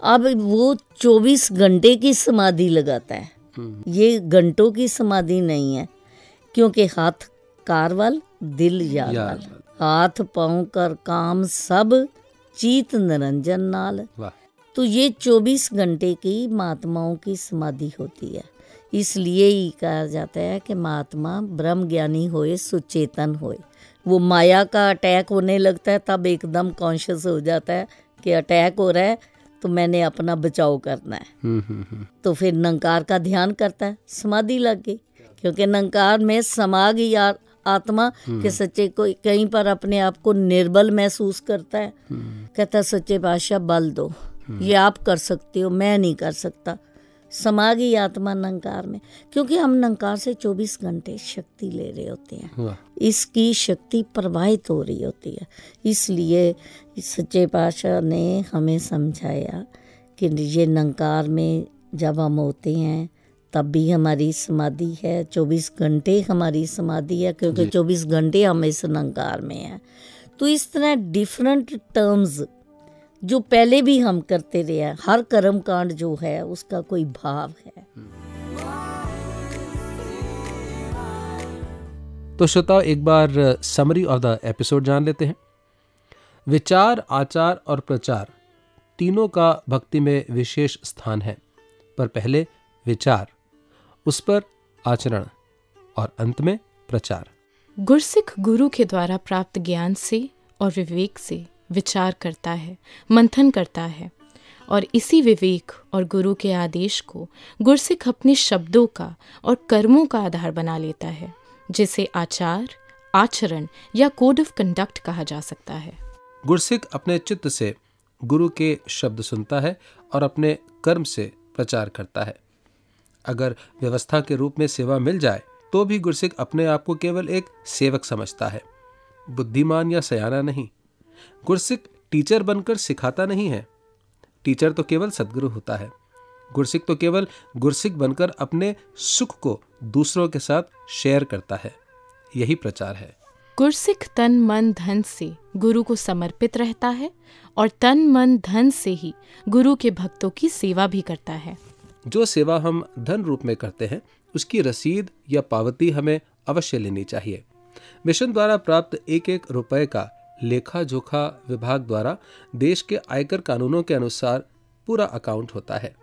अब वो 24 घंटे की समाधि लगाता है। ये घंटों की समाधि नहीं है क्योंकि हाथ कारवल दिल यार हाथ पाँव कर काम सब चीत निरंजन नाल। तो ये 24 घंटे की महात्माओं की समाधि होती है। इसलिए ही कहा जाता है कि महात्मा ब्रह्म ज्ञानी होए सुचेतन होए। वो माया का अटैक होने लगता है तब एकदम कॉन्शियस हो जाता है कि अटैक हो रहा है तो मैंने अपना बचाव करना है। हम्म, हम्म, हम्म, तो फिर नंकार का ध्यान करता है समाधि लग गई। क्योंकि नंकार में समा गई आ- आत्मा के सच्चे को कहीं पर अपने आप को निर्बल महसूस करता है। कहता सच्चे बादशाह बल दो। ये आप कर सकते हो मैं नहीं कर सकता। समा गई आत्मा नंकार में। क्योंकि हम नंकार से 24 घंटे शक्ति ले रहे होते हैं। इसकी शक्ति प्रवाहित हो रही होती है। इसलिए सच्चे पातशाह ने हमें समझाया कि ये नंकार में जब हम होते हैं तब भी हमारी समाधि है। 24 घंटे हमारी समाधि है क्योंकि 24 घंटे हम इस नंकार में हैं। तो इस तरह डिफरेंट टर्म्स जो पहले भी हम करते रहे हैं हर कर्म कांड जो है उसका कोई भाव है। तो श्रोताओ एक बार समरी ऑफ़ द एपिसोड जान लेते हैं। विचार आचार और प्रचार तीनों का भक्ति में विशेष स्थान है। पर पहले विचार। उस पर आचरण और अंत में प्रचार। गुरसिख गुरु के द्वारा प्राप्त ज्ञान से और विवेक से विचार करता है मंथन करता है। और इसी विवेक और गुरु के आदेश को गुरसिख अपने शब्दों का और कर्मों का आधार बना लेता है जिसे आचार आचरण या कोड ऑफ़ कंडक्ट कहा जा सकता है। गुरसिख अपने चित्त से गुरु के शब्द सुनता है और अपने कर्म से प्रचार करता है। अगर व्यवस्था के रूप में सेवा मिल जाए तो भी गुरसिख अपने आप को केवल एक सेवक समझता है। बुद्धिमान या सयाना नहीं। गुरसिख टीचर बनकर सिखाता नहीं है। टीचर तो केवल सदगुरु होता है। गुरसिख तो केवल गुरसिख बनकर अपने सुख को दूसरों के साथ शेयर करता है। यही प्रचार है। गुरसिख तन मन धन से गुरु को समर्पित रहता है और तन मन धन से ही गुरु के भक्तों की सेवा भी करता है। जो सेवा हम धन रूप में करते हैं, उसकी रसीद या पावती हमें अवश्य लेनी चाहिए। मिशन द्वारा प्राप्त एक एक रुपए का लेखा जोखा विभाग द्वारा देश के आयकर कानूनों के अनुसार पूरा अकाउंट होता है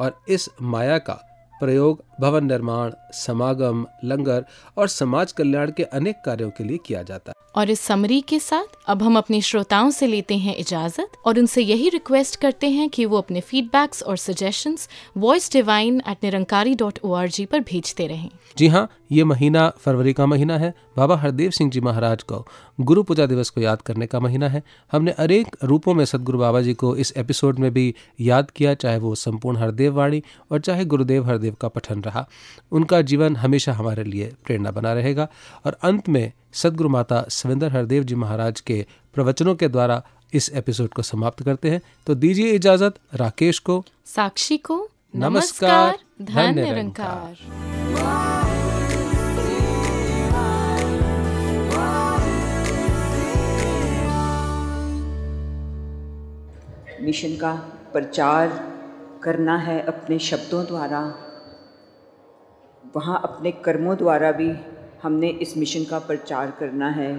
और इस माया का प्रयोग भवन निर्माण समागम लंगर और समाज कल्याण के अनेक कार्यों के लिए किया जाता है। और इस समरी के साथ अब हम अपने श्रोताओं से लेते हैं इजाज़त और उनसे यही रिक्वेस्ट करते हैं कि वो अपने फीडबैक्स और suggestions voice divine at Nirankari dot O R G पर भेजते रहें। जी हाँ ये महीना फरवरी का महीना है। बाबा हरदेव सिंह जी महाराज को गुरु पूजा दिवस को याद करने का महीना है। हमने अनेक रूपों में सदगुरु बाबा जी को इस एपिसोड में भी याद किया चाहे वो संपूर्ण हरदेव वाणी और चाहे गुरुदेव हरदेव का पठन रहा। उनका जीवन हमेशा हमारे लिए प्रेरणा बना रहेगा। और अंत में सदगुरु माता सविंदर हरदेव जी महाराज के प्रवचनों के द्वारा इस एपिसोड को समाप्त करते हैं। तो दीजिए इजाज़त राकेश को। साक्षी को नमस्कार, धन निरंकार मिशन का प्रचार करना है अपने शब्दों द्वारा। वहाँ अपने कर्मों द्वारा भी हमने इस मिशन का प्रचार करना है,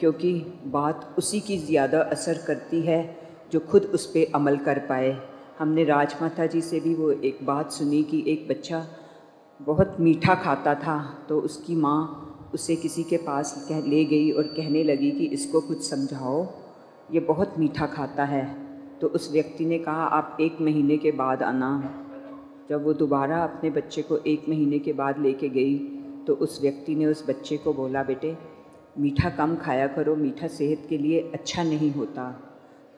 क्योंकि बात उसी की ज़्यादा असर करती है जो खुद उस पर अमल कर पाए। हमने राजमाता जी से भी वो एक बात सुनी कि एक बच्चा बहुत मीठा खाता था तो उसकी माँ उसे किसी के पास कह, ले गई और कहने लगी कि इसको कुछ समझाओ, ये बहुत मीठा खाता है। तो उस व्यक्ति ने कहा, आप एक महीने के बाद आना। जब वो दोबारा अपने बच्चे को एक महीने के बाद लेके गई तो उस व्यक्ति ने उस बच्चे को बोला, बेटे, मीठा कम खाया करो, मीठा सेहत के लिए अच्छा नहीं होता।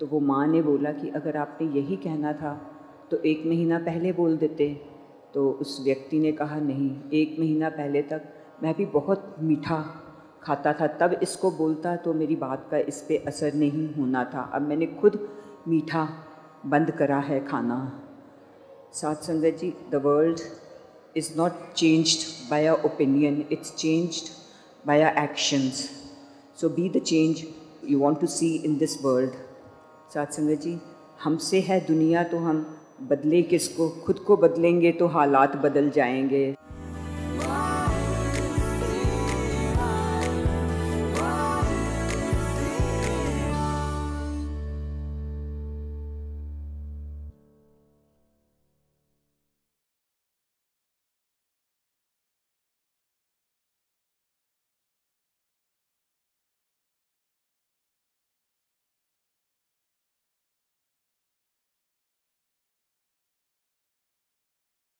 तो वो माँ ने बोला कि, अगर आपने यही कहना था तो एक महीना पहले बोल देते। तो उस व्यक्ति ने कहा, नहीं, एक महीना पहले तक मैं भी बहुत मीठा खाता था, तब इसको बोलता तो मेरी बात का इस पर असर नहीं होना था। अब मैंने खुद मीठा बंद करा है खाना। World is not changed by a opinion it's changed by a actions so be the change you want to see in this world साथ संगत जी हमसे है दुनिया तो हम बदले किसको खुद को बदलेंगे तो हालात बदल जाएँगे